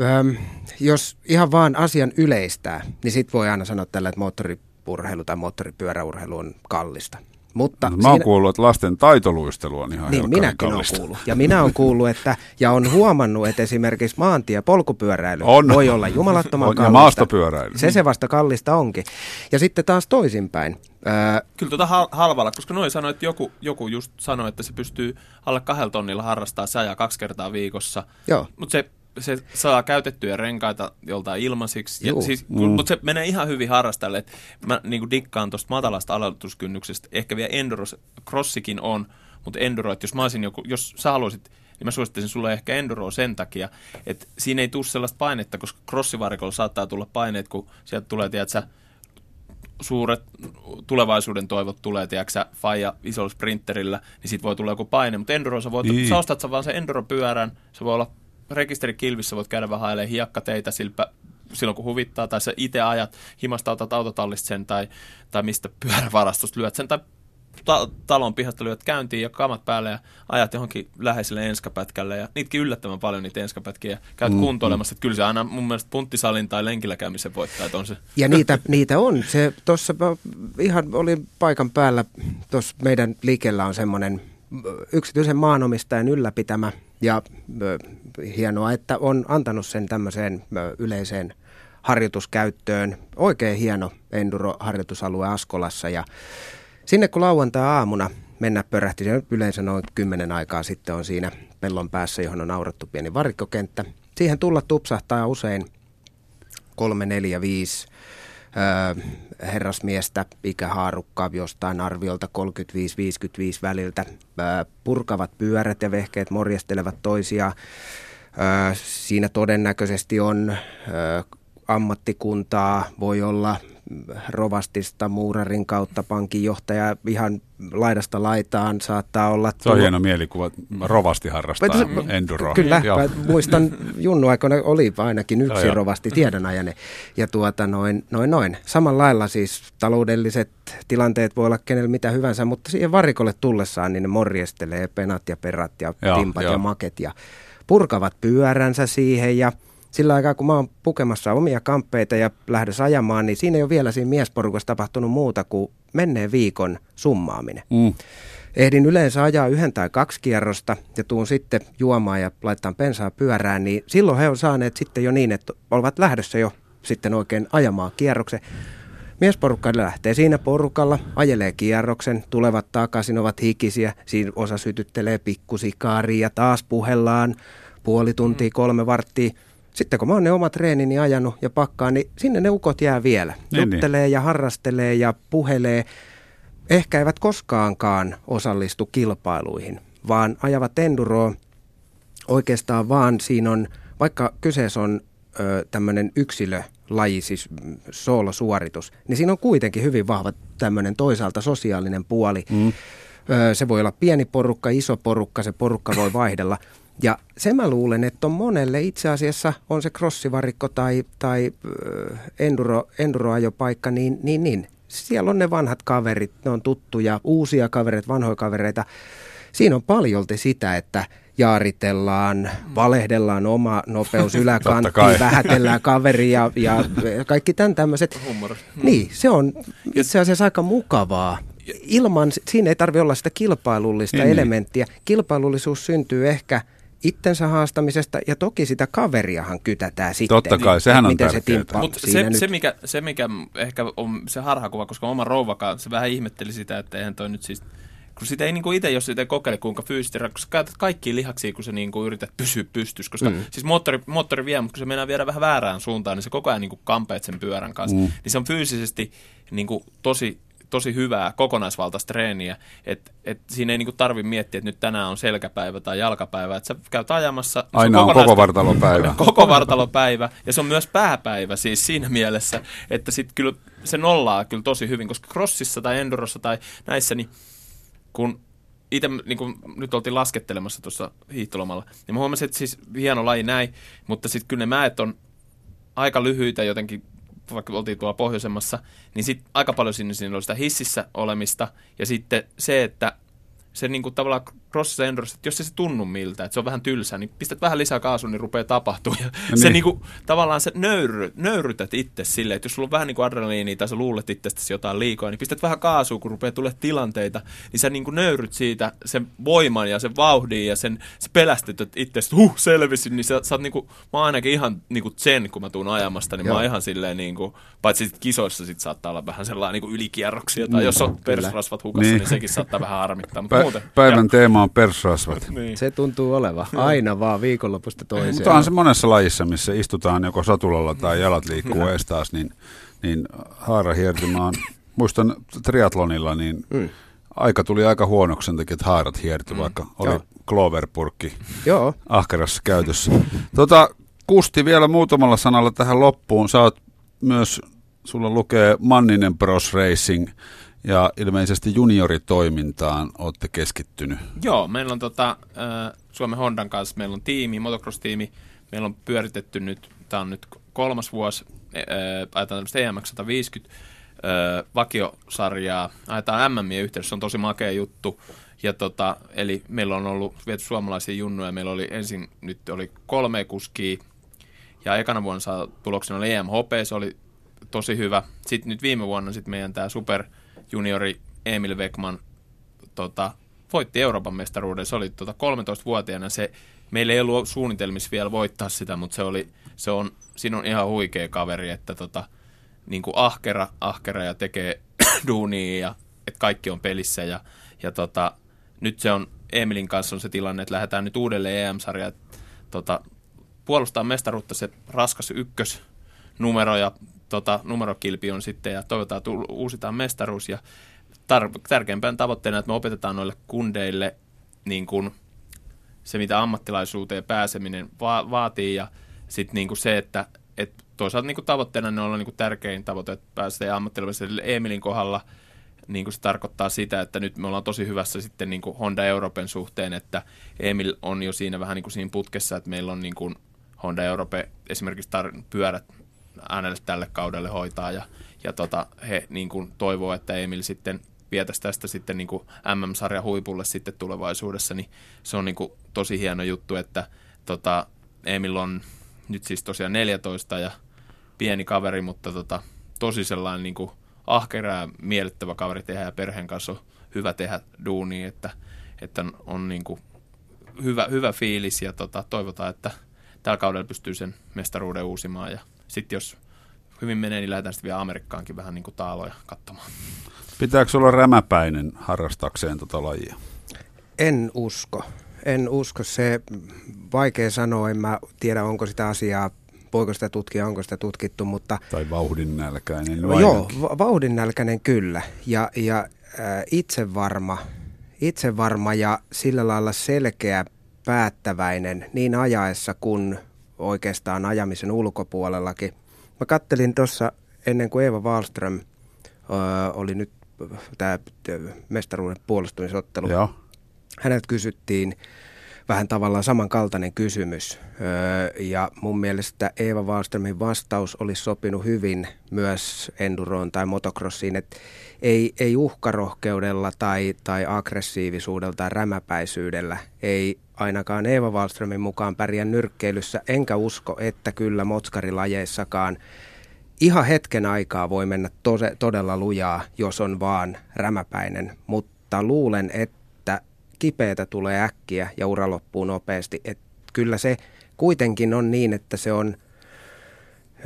Öm, jos ihan vaan asian yleistää, niin sit voi aina sanoa tällä, että moottoripurheilu tai moottoripyöräurheilu on kallista. Mutta no, mä oon siinä... kuullut, että lasten taitoluistelu on ihan Niin, minäkin kallista. olen kuullut. Ja minä olen kuullut, että, ja on huomannut, että esimerkiksi maantie- polkupyöräily on. voi olla jumalattoman on, kallista. Ja maastopyöräily. Se se vasta kallista onkin. Ja sitten taas toisinpäin. Öö, Kyllä tuota hal- halvalla, koska noin sanoi, että joku, joku just sanoi, että se pystyy alle kahdella tonnilla harrastaa se ajaa kaksi kertaa viikossa. Joo. Mutta se se saa käytettyjä renkaita joltain ilmaisiksi. Ja siis, mm. Mutta se menee ihan hyvin harrastajalle. Mä niin dikkaan tuosta matalasta aloituskynnyksestä. Ehkä vielä Enduro, Crossikin on, mutta Enduro, että jos mä olisin joku, jos sä haluaisit niin mä suosittelisin sulle ehkä Enduro sen takia, että siinä ei tule sellaista painetta, koska crossivarikolla saattaa tulla paineet, kun sieltä tulee, tiedätkö, suuret tulevaisuuden toivot tulee, tiedätkö faija isolla sprinterillä, niin siitä voi tulla joku paine, mutta Enduro, sä, voit, niin. sä ostat sä vaan sen Enduro-pyörän, se voi olla rekisterikilvissä voit käydä vähän ajelemaan hiekkateitä silpä, silloin kun huvittaa, tai sä itse ajat, himasta otat autotallista sen, tai, tai mistä pyörävarastosta lyöt sen, tai ta- talon pihasta lyöt käyntiin ja kamat päälle ja ajat johonkin läheiselle enskapätkälle ja niitäkin yllättävän paljon niitä enskapätkiä käyt mm, kuntoilemassa, mm. että kyllä se aina mun mielestä punttisalin tai lenkillä käymisen voittaa, että on se. Ja niitä, niitä on, se tuossa ihan oli paikan päällä, tuossa meidän liikellä on semmoinen yksityisen maanomistajan ylläpitämä ja hienoa, että on antanut sen tämmöiseen yleiseen harjoituskäyttöön. Oikein hieno enduro-harjoitusalue Askolassa ja sinne kun lauantai-aamuna mennä pörähti, se yleensä noin kymmenen aikaa sitten on siinä pellon päässä, johon on aurattu pieni varikkokenttä. Siihen tulla tupsahtaa usein kolme, neljä, viisi herrasmiestä, ikähaarukkaa jostain arviolta 35-55 väliltä, purkavat pyörät ja vehkeet morjestelevat toisiaan. Siinä todennäköisesti on ammattikuntaa, voi olla rovastista muurarin kautta pankinjohtaja ihan laidasta laitaan saattaa olla. Se on hieno mielikuva, rovasti harrastaa se, enduroa. Kyllä, Joo. muistan Junnu aikoina oli ainakin yksi Joo, rovasti tiedonajane. Ja tuota noin, noin, noin. Samalla lailla siis taloudelliset tilanteet voi olla kenellä mitä hyvänsä, mutta siihen varikolle tullessaan niin ne morjestelee penat ja perat ja Joo, timpat jo. ja maket ja purkavat pyöränsä siihen ja – sillä aikaa, kun mä oon pukemassa omia kamppeita ja lähdössä ajamaan, niin siinä ei ole vielä siinä miesporukassa tapahtunut muuta kuin menneen viikon summaaminen. Mm. Ehdin yleensä ajaa yhden tai kaksi kierrosta ja tuun sitten juomaan ja laittaa pensaa pyörään, niin silloin he on saaneet sitten jo niin, että ovat lähdössä jo sitten oikein ajamaan kierroksen. Miesporukka lähtee siinä porukalla, ajelee kierroksen, tulevat takaisin, ovat hikisiä, siinä osa sytyttelee pikkusikaaria taas puhellaan puoli tuntia, mm. kolme varttia sitten kun mä oon ne omat treenini ajanut ja pakkaan, niin sinne ne ukot jää vielä. Niin, niin. Juttelee niin. ja harrastelee ja puhelee. Ehkä eivät koskaankaan osallistu kilpailuihin, vaan ajavat enduroa oikeastaan vaan siinä on, vaikka kyseessä on tämmöinen yksilölaji, siis soolosuoritus, niin siinä on kuitenkin hyvin vahva tämmöinen toisaalta sosiaalinen puoli. Mm. Ö, se voi olla pieni porukka, iso porukka, se porukka voi vaihdella. Ja se mä luulen, että on monelle itse asiassa, on se crossivarikko tai, tai enduro, enduroajopaikka, niin, niin, niin siellä on ne vanhat kaverit, ne on tuttuja, uusia kavereita, vanhoja kavereita. Siinä on paljolti sitä, että jaaritellaan, valehdellaan oma nopeus yläkanttiin, vähätellään kaveria ja kaikki tämän tämmöiset. Niin, se on itse asiassa aika mukavaa ilman, siinä ei tarvitse olla sitä kilpailullista niin, niin. elementtiä. Kilpailullisuus syntyy ehkä – itsensä haastamisesta ja toki sitä kaveriahan kytätään sitten. Totta kai, sehän on miten tärkeää. Se, Mut se, se, mikä, se, mikä ehkä on se harhakuva, koska oma rouvakaan, se vähän ihmetteli sitä, että eihän toi nyt siis kun sitä ei niinku itse, jos sitä kokeile kuinka fyysisesti, kun sä käytät kaikki lihaksia, kun sä niinku yrität pysyä pystyssä, koska mm. siis moottori, moottori vie, mutta kun se mennään vielä vähän väärään suuntaan, niin se koko ajan niinku kampeet sen pyörän kanssa, mm. niin se on fyysisesti niinku tosi tosi hyvää kokonaisvaltaista treeniä, että et siinä ei niinku tarvi miettiä, että nyt tänään on selkäpäivä tai jalkapäivä, että sä käyt ajamassa. Aina on, on koko vartalopäivä. koko vartalopäivä, ja se on myös pääpäivä siis siinä mielessä, että sit kyllä se nollaa kyllä tosi hyvin, koska crossissa tai endurossa tai näissä, niin kun itse niin nyt oltiin laskettelemassa tuossa hiihtolomalla, niin mä huomasin, että siis hieno laji näin, mutta sitten kyllä ne mäet on aika lyhyitä jotenkin vaikka oltiin tuolla pohjoisemmassa, niin sitten aika paljon sinne, sinne oli sitä hississä olemista. Ja sitten se, että se niin kuin tavallaan crossissa endurossa, että jos se, se tunnu miltä, että se on vähän tylsä, niin pistät vähän lisää kaasua, niin rupeaa tapahtua. Ja no se niin. niin kuin, tavallaan se nöyry, nöyrytät itse silleen, että jos sulla on vähän niin kuin adrenaliinia tai sä luulet itsestäsi jotain liikoa, niin pistät vähän kaasua, kun rupeaa tulee tilanteita, niin sä niin kuin nöyryt siitä sen voiman ja sen vauhdin ja sen, se pelästyt itse, että huh, selvisin, niin sä, sä oot niin kuin, mä oon ainakin ihan niin kuin sen, kun mä tuun ajamasta, niin Joo. mä oon ihan silleen niin kuin, paitsi sit kisoissa sit saattaa olla vähän sellainen niin kuin ylikierroksia, tai mm, jos on persrasvat hukassa, niin. niin sekin saattaa vähän harmittaa, mutta Pä- muuten. Päivän ja. teema on persrasvat. niin. Se tuntuu olevan aina vaan viikonlopusta toiseen. Mutta on se monessa lajissa, missä istutaan joko satulalla tai jalat liikkuu ees taas, niin, niin haarahiertymä on, muistan triatlonilla, niin mm. aika tuli aika huonoksi sen takia, että haarat hiertyi, mm. vaikka oli Clover-purkki Joo. ahkerassa käytössä. Tota, Kusti vielä muutamalla sanalla tähän loppuun. Sä oot myös, sulla lukee Manninen Bros Racing – ja ilmeisesti junioritoimintaan olette keskittynyt. Joo, meillä on tota, Suomen Hondan kanssa, meillä on tiimi, motocross-tiimi, meillä on pyöritetty nyt, tämä on nyt kolmas vuosi, ajetaan tämmöistä EMX 150 vakiosarjaa, ajetaan MM yhteydessä, se on tosi makea juttu. Ja tota, eli meillä on ollut viety suomalaisia junnuja, meillä oli ensin, nyt oli kolme kuskia, ja ekana vuonna tuloksena oli EMHP, se oli tosi hyvä. Sitten nyt viime vuonna sitten meidän tämä super juniori Emil Vekman tota, voitti Euroopan mestaruuden. Se oli tota, 13-vuotiaana. Se, meillä ei ollut suunnitelmissa vielä voittaa sitä, mutta se oli, se on, siinä on ihan huikea kaveri, että tota, niin kuin ahkera, ahkera ja tekee duunia ja että kaikki on pelissä ja, ja tota, nyt se on, Emilin kanssa on se tilanne, että lähdetään nyt uudelleen EM-sarja, tota, puolustaa mestaruutta se raskas ykkös numero ja tota, numerokilpi on sitten ja toivotaan tull, uusitaan mestaruus. Ja tar- tärkeimpään tavoitteena, että me opetetaan noille kundeille niin kuin se, mitä ammattilaisuuteen pääseminen va- vaatii ja sitten niin kuin se, että et toisaalta niin kuin tavoitteena ne on niin kuin tärkein tavoite, että pääsee ammattilaiselle Emilin kohdalla. Niin kuin se tarkoittaa sitä, että nyt me ollaan tosi hyvässä sitten niin kuin Honda Euroopan suhteen, että Emil on jo siinä vähän niin kuin siinä putkessa, että meillä on niin kuin Honda Europe esimerkiksi tar- pyörät äänelle tälle kaudelle hoitaa ja, ja tota, he niin kuin toivoo, että Emil sitten vietäisi tästä sitten niin kuin MM-sarjan huipulle sitten tulevaisuudessa, niin se on niin kuin tosi hieno juttu, että tota, Emil on nyt siis tosiaan 14 ja pieni kaveri, mutta tota, tosi sellainen niin kuin ahkera ja miellyttävä kaveri tehdä ja perheen kanssa on hyvä tehdä duuni, että, että on niin kuin hyvä, hyvä fiilis ja tota, toivotaan, että tällä kaudella pystyy sen mestaruuden uusimaan ja sitten jos hyvin menee, niin lähdetään sitten vielä Amerikkaankin vähän niin kuin taaloja katsomaan. Pitääkö olla rämäpäinen harrastakseen tota lajia? En usko. En usko. Se vaikea sanoa. En mä tiedä, onko sitä asiaa, voiko sitä tutkia, onko sitä tutkittu, mutta... Tai vauhdinnälkäinen. Joo, va- vauhdinnälkäinen kyllä. Ja, ja äh, itse varma, itse varma ja sillä lailla selkeä, päättäväinen niin ajaessa kuin oikeastaan ajamisen ulkopuolellakin. Mä kattelin tuossa ennen kuin Eeva Wallström ö, oli nyt tämä mestaruuden puolustumisottelu. Joo. Häneltä kysyttiin vähän tavallaan samankaltainen kysymys. Öö, ja mun mielestä Eeva Wallströmin vastaus olisi sopinut hyvin myös enduroon tai motocrossiin, että ei, ei uhkarohkeudella tai, tai aggressiivisuudella tai rämäpäisyydellä ei ainakaan Eeva Wallströmin mukaan pärjää nyrkkeilyssä, enkä usko, että kyllä motskarilajeissakaan ihan hetken aikaa voi mennä tose, todella lujaa, jos on vaan rämäpäinen, mutta luulen, että kipeätä tulee äkkiä ja ura loppuu nopeasti. Et kyllä se kuitenkin on niin, että se on,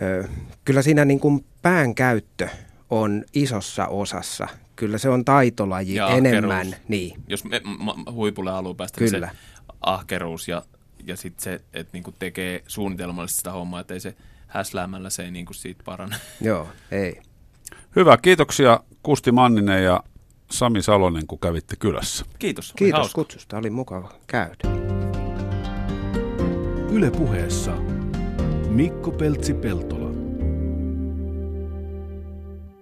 ö, kyllä siinä niin kuin pään käyttö on isossa osassa. Kyllä se on taitolaji ja enemmän. Niin. Jos me, ma, huipulle haluaa päästä, niin kyllä. se ahkeruus ja, ja sitten se, että niinku tekee suunnitelmallisesti sitä hommaa, että ei se häsläämällä se ei niinku siitä parane. Joo, ei. Hyvä, kiitoksia Kusti Manninen ja Sami Salonen, kun kävitte kylässä. Kiitos. Kiitos hauska. kutsusta, oli mukava käydä. Yle puheessa Mikko Peltsi-Peltola.